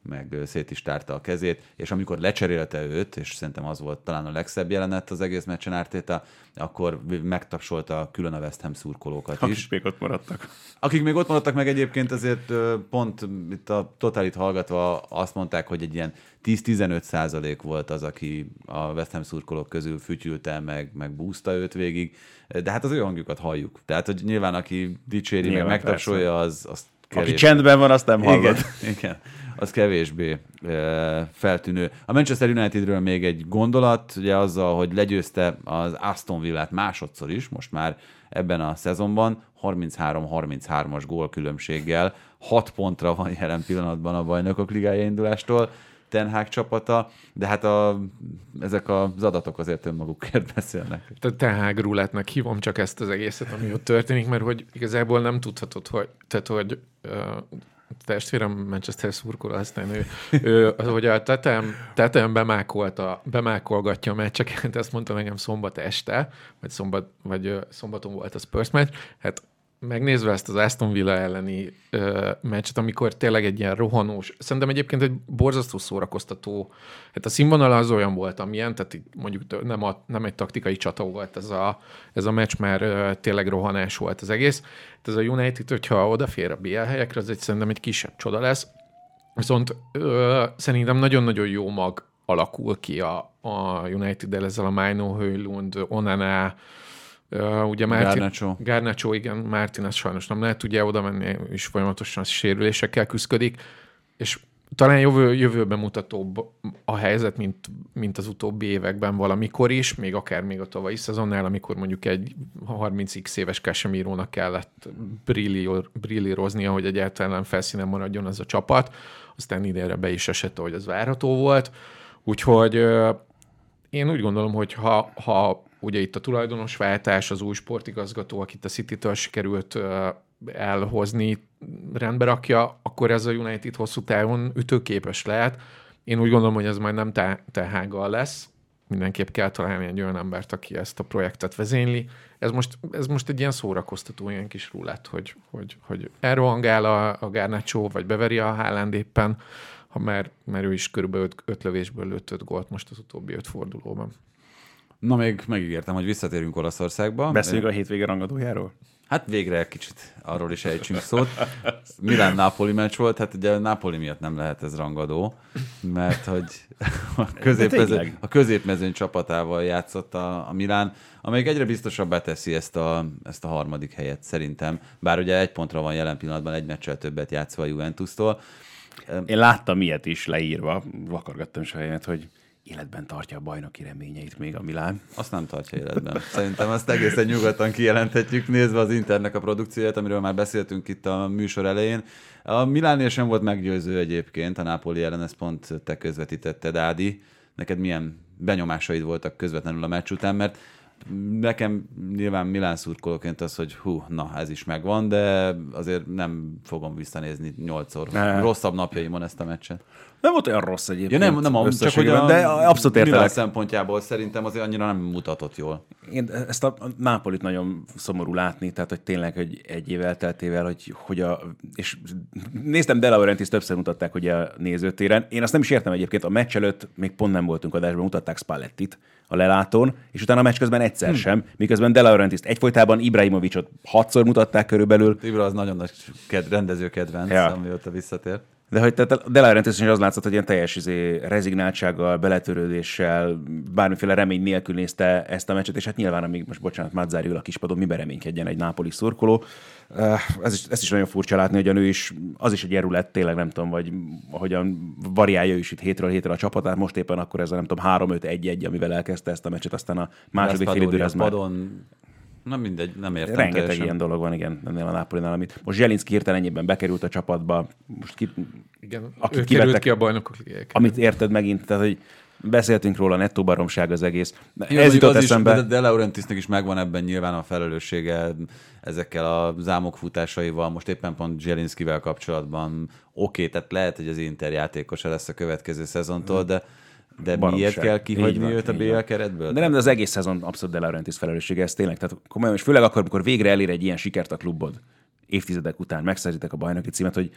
meg szét is tárta a kezét, és amikor lecserélte őt, és szerintem az volt talán a legszebb jelenet az egész meccsen Ártéta, akkor megtapsolta külön a West Ham szurkolókat Akik is. még ott maradtak. Akik még ott maradtak meg egyébként azért pont itt a totálit hallgatva azt mondták, hogy egy ilyen 10-15 százalék volt az, aki a West Ham szurkolók közül fütyülte, meg, meg búzta őt végig, de hát az ő hangjukat halljuk. Tehát, hogy nyilván aki dicséri, Nyilván, meg megtapsolja, az, az Aki kevés. csendben van, azt nem hallod. Igen, igen, az kevésbé e, feltűnő. A Manchester Unitedről még egy gondolat, ugye azzal, hogy legyőzte az Aston Villát másodszor is, most már ebben a szezonban, 33-33-as gólkülönbséggel, 6 pontra van jelen pillanatban a bajnokok ligája indulástól, Ten Hag csapata, de hát a, ezek az adatok azért önmagukért beszélnek. Tehát Tehag rulettnek hívom csak ezt az egészet, ami ott történik, mert hogy igazából nem tudhatod, hogy, tehát hogy ö, testvérem Manchester szurkoló, aztán ő, ő hogy a tetem, tetem bemákolta, bemákolgatja a meccseket, ezt mondta nekem szombat este, vagy, szombat, vagy szombaton volt a Spurs meccs, hát megnézve ezt az Aston Villa elleni ö, meccset, amikor tényleg egy ilyen rohanós, szerintem egyébként egy borzasztó szórakoztató, hát a színvonal az olyan volt, amilyen, tehát így mondjuk nem, a, nem egy taktikai csata volt ez a, ez a meccs, mert ö, tényleg rohanás volt az egész. Hát ez a United, hogyha odafér a BL helyekre, az egy szerintem egy kisebb csoda lesz. Viszont ö, szerintem nagyon-nagyon jó mag alakul ki a, a United-el ezzel a Maino, Höjlund, Onana, Uh, ugye Martin, Garnacho. Garnacho, igen, Martinez sajnos nem lehet ugye oda menni, és folyamatosan sérülésekkel küzdik, és talán jövő, jövőben mutatóbb a helyzet, mint, mint az utóbbi években valamikor is, még akár még a tavalyi szezonnál, amikor mondjuk egy 30x éves Casemirónak kellett brillíroznia, hogy egyáltalán felszínen maradjon ez a csapat, aztán idénre be is esett, hogy ez várható volt. Úgyhogy én úgy gondolom, hogy ha, ha ugye itt a tulajdonosváltás, az új sportigazgató, akit a City-től sikerült elhozni, rendbe rakja, akkor ez a United hosszú távon ütőképes lehet. Én úgy gondolom, hogy ez majd nem te- tehággal lesz, mindenképp kell találni egy olyan embert, aki ezt a projektet vezényli. Ez most, ez most egy ilyen szórakoztató, ilyen kis rulett, hogy, hogy, hogy elrohangál a, a Garnacho, vagy beveri a Haaland éppen, ha már, mert ő is körülbelül öt, öt lövésből lőtt öt gólt most az utóbbi öt fordulóban. Na még megígértem, hogy visszatérünk Olaszországba. Beszéljünk a hétvége rangadójáról? Hát végre egy kicsit arról is ejtsünk szót. Milán-Napoli meccs volt, hát ugye Napoli miatt nem lehet ez rangadó, mert hogy a, középmezőny, tényleg? a középmezőny csapatával játszott a, a Milán, amelyik egyre biztosabbá teszi ezt a, ezt a harmadik helyet szerintem, bár ugye egy pontra van jelen pillanatban egy meccsel többet játszva a Juventus-tól. Én láttam ilyet is leírva, vakargattam sajámat, hogy életben tartja a bajnoki reményeit még a Milán. Azt nem tartja életben. Szerintem azt egészen nyugodtan kijelenthetjük, nézve az Internek a produkcióját, amiről már beszéltünk itt a műsor elején. A Milánnél sem volt meggyőző egyébként, a Napoli ellen ezt pont te közvetítetted, Ádi. Neked milyen benyomásaid voltak közvetlenül a meccs után, mert nekem nyilván Milán szurkolóként az, hogy hú, na ez is megvan, de azért nem fogom visszanézni nyolcszor Ne. rosszabb napjaimon ezt a meccset. Nem volt olyan rossz egyébként. Ja nem, nem, a, csak hogy a de abszolút értelek. szempontjából szerintem azért annyira nem mutatott jól. Én ezt a Nápolit nagyon szomorú látni, tehát hogy tényleg, hogy egy év elteltével, hogy, hogy a, és néztem De Laurentiis többször mutatták ugye a nézőtéren. Én azt nem is értem egyébként, a meccs előtt még pont nem voltunk adásban, mutatták Spallettit a lelátón, és utána a meccs közben egyszer sem, miközben De Laurentiis egyfolytában Ibrahimovicot hatszor mutatták körülbelül, Ibra az nagyon nagy ked- rendező kedvenc, ja. amióta visszatért. De hogy tehát a is az látszott, hogy ilyen teljes izé, rezignáltsággal, beletörődéssel, bármiféle remény nélkül nézte ezt a meccset, és hát nyilván, amíg most bocsánat, Mazzári ül a kispadon, miben reménykedjen egy nápoli szurkoló. Eh, Ez is, ezt is nagyon furcsa látni, hogy a nő is, az is egy rulett, tényleg nem tudom, vagy ahogyan variálja is itt hétről hétre a csapatát, most éppen akkor ez a nem tudom, 3-5-1-1, amivel elkezdte ezt a meccset, aztán a második fél időre ez már nem mindegy, nem értem Rengeteg teljesen. ilyen dolog van, igen, ennél a Nápolinál, amit most Zselinszki hirtelen ennyiben bekerült a csapatba, most ki, Igen, Akit kivettek- került ki a bajnokok ligájára. amit érted megint, tehát hogy beszéltünk róla, nettó baromság az egész. Jó, Ez jutott az is, eszembe. de De Laurentiisnek is megvan ebben nyilván a felelőssége ezekkel a zámokfutásaival, most éppen pont Zselinszkivel kapcsolatban. Oké, tehát lehet, hogy az Inter játékosa lesz a következő szezontól, de, de miért Baromság. kell Így kihagyni van, őt a BL keretből? De nem, de az egész szezon abszolút De Laurentiis felelőssége, ez tényleg. Tehát komolyan, és főleg akkor, amikor végre elér egy ilyen sikert a klubod, évtizedek után megszerzitek a bajnoki címet, hogy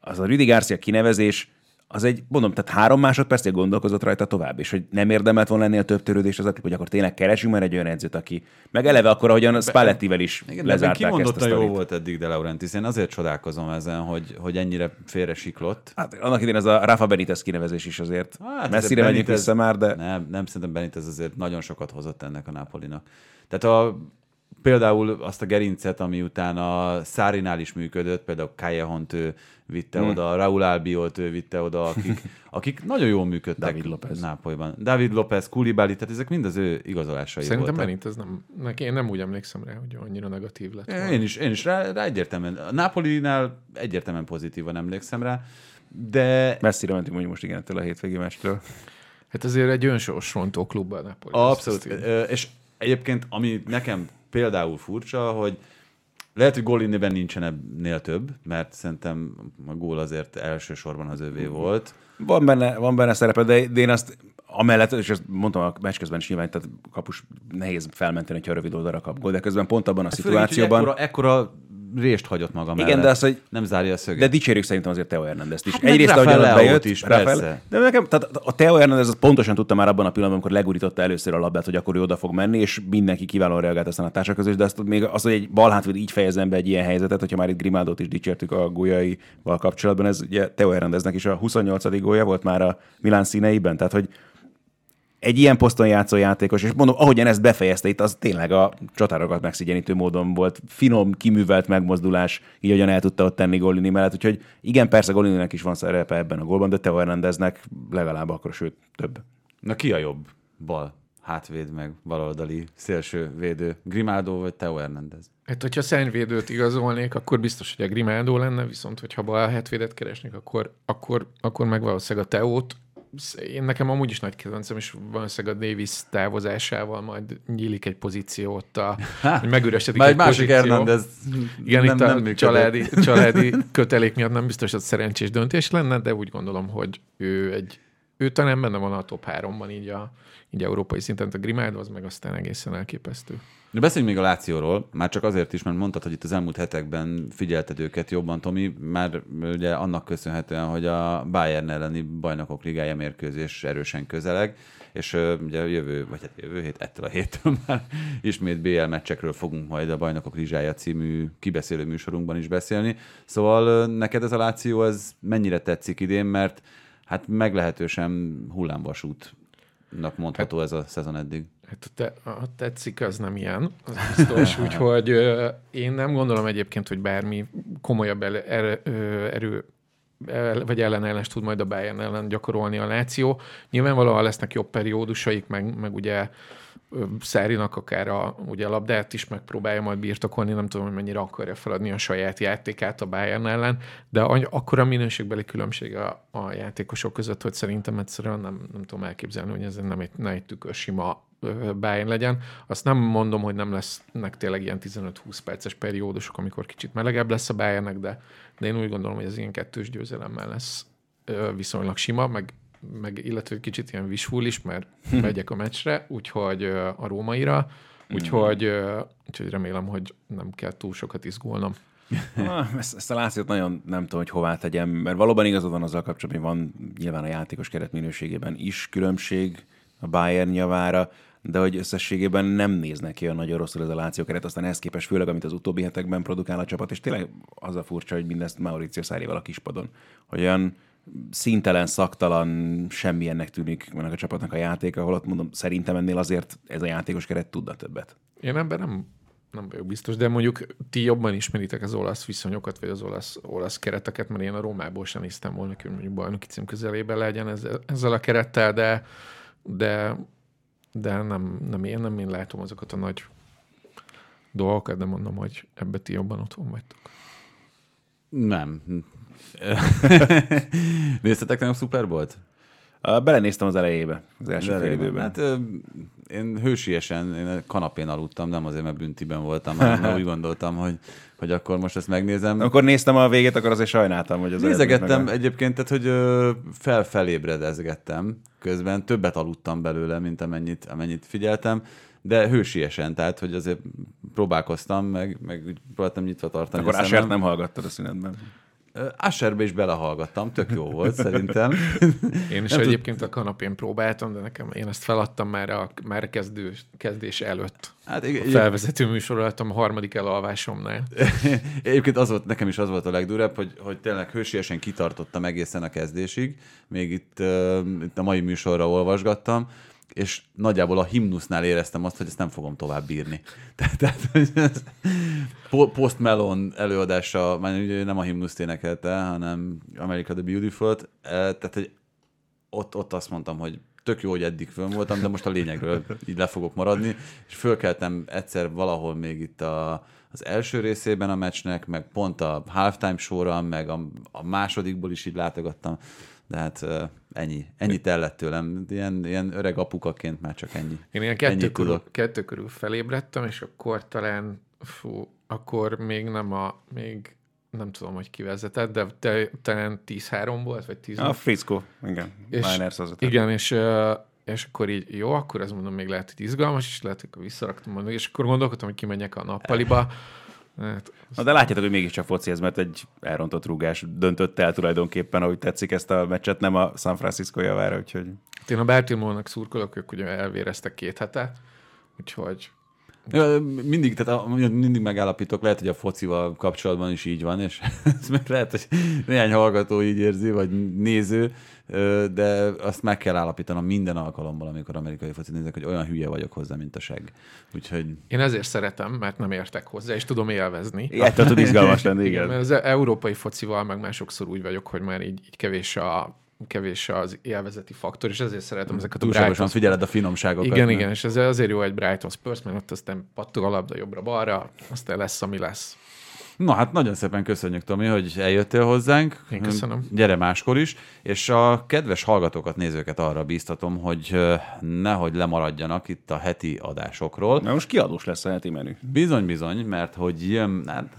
az a Rüdi Garcia kinevezés, az egy, mondom, tehát három másodpercig gondolkozott rajta tovább, és hogy nem érdemelt volna ennél több törődést az, hogy akkor tényleg keresünk már egy olyan edzőt, aki meg eleve akkor, ahogyan a Spallettivel is Igen, lezárták ezt a kimondottan jó sztorit. volt eddig De Laurentiis. Én azért csodálkozom ezen, hogy, hogy ennyire félre siklott. Hát annak idén ez a Rafa Benitez kinevezés is azért Hát messzire megyünk Benitez- vissza már, de Nem, nem szerintem Benitez azért nagyon sokat hozott ennek a Napolinak. Tehát a, például azt a gerincet, ami utána Szárinál is működött, például Callejont ő vitte hmm. oda, Raúl Albiolt ő vitte oda, akik, akik nagyon jól működtek David López. Nápolyban. David López, Koulibaly, tehát ezek mind az ő igazolásai Szerintem voltak. Benitez nem, neki én nem úgy emlékszem rá, hogy annyira negatív lett. volna. Én is, én is rá, rá egyértelműen. A Napolinál egyértelműen pozitívan emlékszem rá, de messzire mentünk mondjuk most igen ettől a hétvégi mecstől. Hát azért egy önsorsrontó klub a Napoli. Abszolút. És egyébként, ami nekem például furcsa, hogy Lehet, hogy Golinében nincsen ennél több, mert szerintem a gól azért elsősorban az övé volt. Van benne, van benne szerepe, de, de én azt amellett, és ezt mondtam a meccs közben is nyilván, tehát kapus nehéz felmenteni, ha rövid oldalra kap gól, de közben pont abban a Hát Főleg szituációban... Ekkora, ekkora rést hagyott maga Igen, mellett. de az, hogy- Nem zárja a szöget. De dicsérjük szerintem azért Teo Hernandez is. Hát Egyrészt, ahogy Rafael ott Leót bejött, is, Rafael- persze. De nekem, tehát a Teo Hernandez az pontosan tudta már abban a pillanatban, amikor legurította először a labdát, hogy akkor ő oda fog menni, és mindenki kiválóan reagált aztán a társak között, de azt még az, hogy egy balhátvéd így fejezem be egy ilyen helyzetet, hogyha már itt Grimaldot is dicsértük a gólyaival kapcsolatban, ez ugye Teo Hernandeznek is a 28. gólya volt már a Milán színeiben, tehát hogy egy ilyen poszton játszó játékos, és mondom, ahogyan ezt befejezte itt, az tényleg a csatárokat megszigyenítő módon volt. Finom, kiművelt megmozdulás, így ahogyan el tudta ott tenni Golini mellett. Úgyhogy igen, persze Golininek is van szerepe ebben a gólban, de Teo Hernandeznek legalább akkor, sőt, több. Na ki a jobb? Bal, hátvéd meg baloldali szélső védő. Grimaldo vagy Teo Hernandez? Hát, hogyha szennyvédőt igazolnék, akkor biztos, hogy a Grimaldo lenne, viszont hogyha bal hetvédet keresnék, akkor, akkor, akkor meg valószínűleg a Teót. Én nekem amúgy is nagy kedvencem, és valószínűleg a Davis távozásával majd nyílik egy pozíció ott, a, hogy megüresedik Már egy egy másik. Hernandez Igen, nem, itt a nem családi, családi kötelék miatt nem biztos, hogy szerencsés döntés lenne, de úgy gondolom, hogy ő egy ő talán benne van a top 3-ban így, a, így európai szinten, a Grimaldo az meg aztán egészen elképesztő. De beszéljünk még a Lációról, már csak azért is, mert mondtad, hogy itt az elmúlt hetekben figyelted őket jobban, Tomi, már ugye annak köszönhetően, hogy a Bayern elleni bajnokok ligája mérkőzés erősen közeleg, és ugye jövő, vagy hát jövő hét, ettől a héttől már ismét BL meccsekről fogunk majd a Bajnokok Ligája című kibeszélő műsorunkban is beszélni. Szóval neked ez a Láció, ez mennyire tetszik idén, mert hát meglehetősen hullámvasútnak mondható ez a szezon eddig. Hát te, a tetszik, az nem ilyen, az biztos, úgyhogy ö, én nem gondolom egyébként, hogy bármi komolyabb el, er, ö, erő el, vagy ellenállást tud majd a Bayern ellen gyakorolni a Láció. Nyilvánvalóan lesznek jobb periódusaik, meg, meg ugye Szárinak akár a, ugye a labdát is megpróbálja majd birtokolni, nem tudom, hogy mennyire akarja feladni a saját játékát a Bayern ellen, de any- akkora minőségbeli különbség a, a játékosok között, hogy szerintem egyszerűen nem, nem tudom elképzelni, hogy ez nem egy, ne egy tükör sima Bayern legyen. Azt nem mondom, hogy nem lesznek tényleg ilyen 15-20 perces periódusok, amikor kicsit melegebb lesz a Bayernnek, de, de én úgy gondolom, hogy ez ilyen kettős győzelemmel lesz viszonylag sima, meg, meg illetve kicsit ilyen visual is, mert megyek a meccsre, úgyhogy a rómaira, úgyhogy, ö, úgyhogy remélem, hogy nem kell túl sokat izgulnom. Ah, ezt, ezt a Lációt nagyon nem tudom, hogy hová tegyem, mert valóban igazad van azzal kapcsolatban, hogy van nyilván a játékos keret minőségében is különbség a Bayern javára, de hogy összességében nem néznek ki olyan nagyon rosszul ez a Láció keret, aztán ehhez képest főleg, amit az utóbbi hetekben produkál a csapat, és tényleg az a furcsa, hogy mindezt Mauricio Szárival a kispadon, hogy olyan szintelen, szaktalan, semmilyennek tűnik ennek a csapatnak a játéka, holott mondom, szerintem ennél azért ez a játékos keret tudna többet. Én ebben nem, nem vagyok biztos, de mondjuk ti jobban ismeritek az olasz viszonyokat, vagy az olasz, olasz kereteket, mert én a Rómából sem néztem volna, hogy mondjuk bajnoki cím közelében legyen ezzel, ezzel a kerettel, de, de, de nem, nem, én nem én látom azokat a nagy dolgokat, de mondom, hogy ebbe ti jobban otthon vagytok. Nem. Néztetek nem Super Bowl-t? Uh, Belenéztem az elejébe, az első fél időben. Hát én hősiesen, én kanapén aludtam, nem azért, mert büntiben voltam, hanem mert úgy gondoltam, hogy, hogy akkor most ezt megnézem. Amikor néztem a végét, akkor azért sajnáltam, hogy az Nézegettem meg egyébként, tehát hogy felfelébredezgettem közben, többet aludtam belőle, mint amennyit, amennyit figyeltem, de hősiesen, tehát hogy azért próbálkoztam, meg, meg próbáltam nyitva tartani. Akkor szemem. nem hallgattad a szünetben. Asherbe is belehallgattam, tök jó volt szerintem. Én is Nem tud- egyébként a kanapén próbáltam, de nekem én ezt feladtam már a, már a kezdő, kezdés előtt. Hát A igen, felvezető műsor alatt a harmadik elalvásomnál. Egyébként az volt, nekem is az volt a legdurább, hogy, hogy tényleg hősiesen kitartottam egészen a kezdésig. Még itt, uh, itt a mai műsorra olvasgattam, és nagyjából a himnusznál éreztem azt, hogy ezt nem fogom tovább bírni. Tehát, tehát Post Melon előadása, már ugye nem a himnuszt énekelte, hanem America the Beautiful-t, eh, tehát hogy ott, ott azt mondtam, hogy tök jó, hogy eddig fönn voltam, de most a lényegről így le fogok maradni, és fölkeltem egyszer valahol még itt a, az első részében a meccsnek, meg pont a halftime sorra, meg a, a másodikból is így látogattam, de hát ennyi, ennyi tellett tőlem, ilyen, ilyen öreg apukaként már csak ennyi. Én ilyen kettő Ennyit körül, tudok. kettő körül felébredtem, és akkor talán fú, akkor még nem a, még nem tudom, hogy kivezetett, de te, talán 10-3 volt, vagy 10 A Frisco, igen. És- Niners az Igen, és, és akkor így jó, akkor ez mondom még lehet, hogy izgalmas, és lehet, hogy akkor visszaraktam mondani, és akkor gondolkodtam, hogy kimenjek a nappaliba. Hát, Na, de látjátok, hogy mégiscsak foci ez, mert egy elrontott rúgás döntött el tulajdonképpen, ahogy tetszik ezt a meccset, nem a San Francisco javára, úgyhogy hát én a Baltimore-nak szurkolok, ők ugye elvéreztek két hete, úgyhogy Mindig, tehát mindig megállapítok, lehet, hogy a focival kapcsolatban is így van, és ez meg lehet, hogy néhány hallgató így érzi, vagy néző, de azt meg kell állapítanom minden alkalommal, amikor amerikai focit nézek, hogy olyan hülye vagyok hozzá, mint a segg. Úgyhogy én ezért szeretem, mert nem értek hozzá, és tudom élvezni. ettől tud izgalmas lenni, Igen, mert igen. az európai focival meg már sokszor úgy vagyok, hogy már így, így kevés, a, kevés az élvezeti faktor, és ezért szeretem ezeket a túlságosan Brighton figyeled a finomságokat. Igen, nem? igen, és ez azért jó egy Brighton Spurs, mert ott aztán pattog a labda jobbra-balra, aztán lesz, ami lesz. Na hát nagyon szépen köszönjük, Tomi, hogy eljöttél hozzánk. Én köszönöm. Gyere máskor is, és a kedves hallgatókat, nézőket arra bíztatom, hogy nehogy lemaradjanak itt a heti adásokról. Na most kiadós lesz a heti menü. Bizony, bizony, mert hogy jön, hát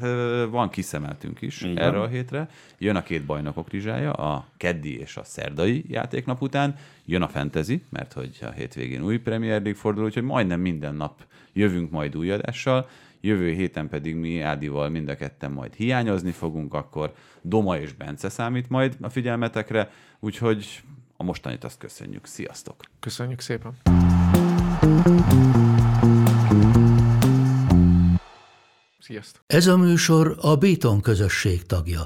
van kiszemeltünk is van. erre a hétre. Jön a két bajnokok rizsája, a keddi és a szerdai játéknap után. Jön a fantasy, mert hogy a hétvégén új Premier League fordul, úgyhogy majdnem minden nap jövünk majd új adással. Jövő héten pedig mi Ádival mind a ketten majd hiányozni fogunk, akkor Doma és Bence számít majd a figyelmetekre, úgyhogy a mostanit azt köszönjük. Sziasztok! Köszönjük szépen! Sziasztok! Ez a műsor a Béton közösség tagja.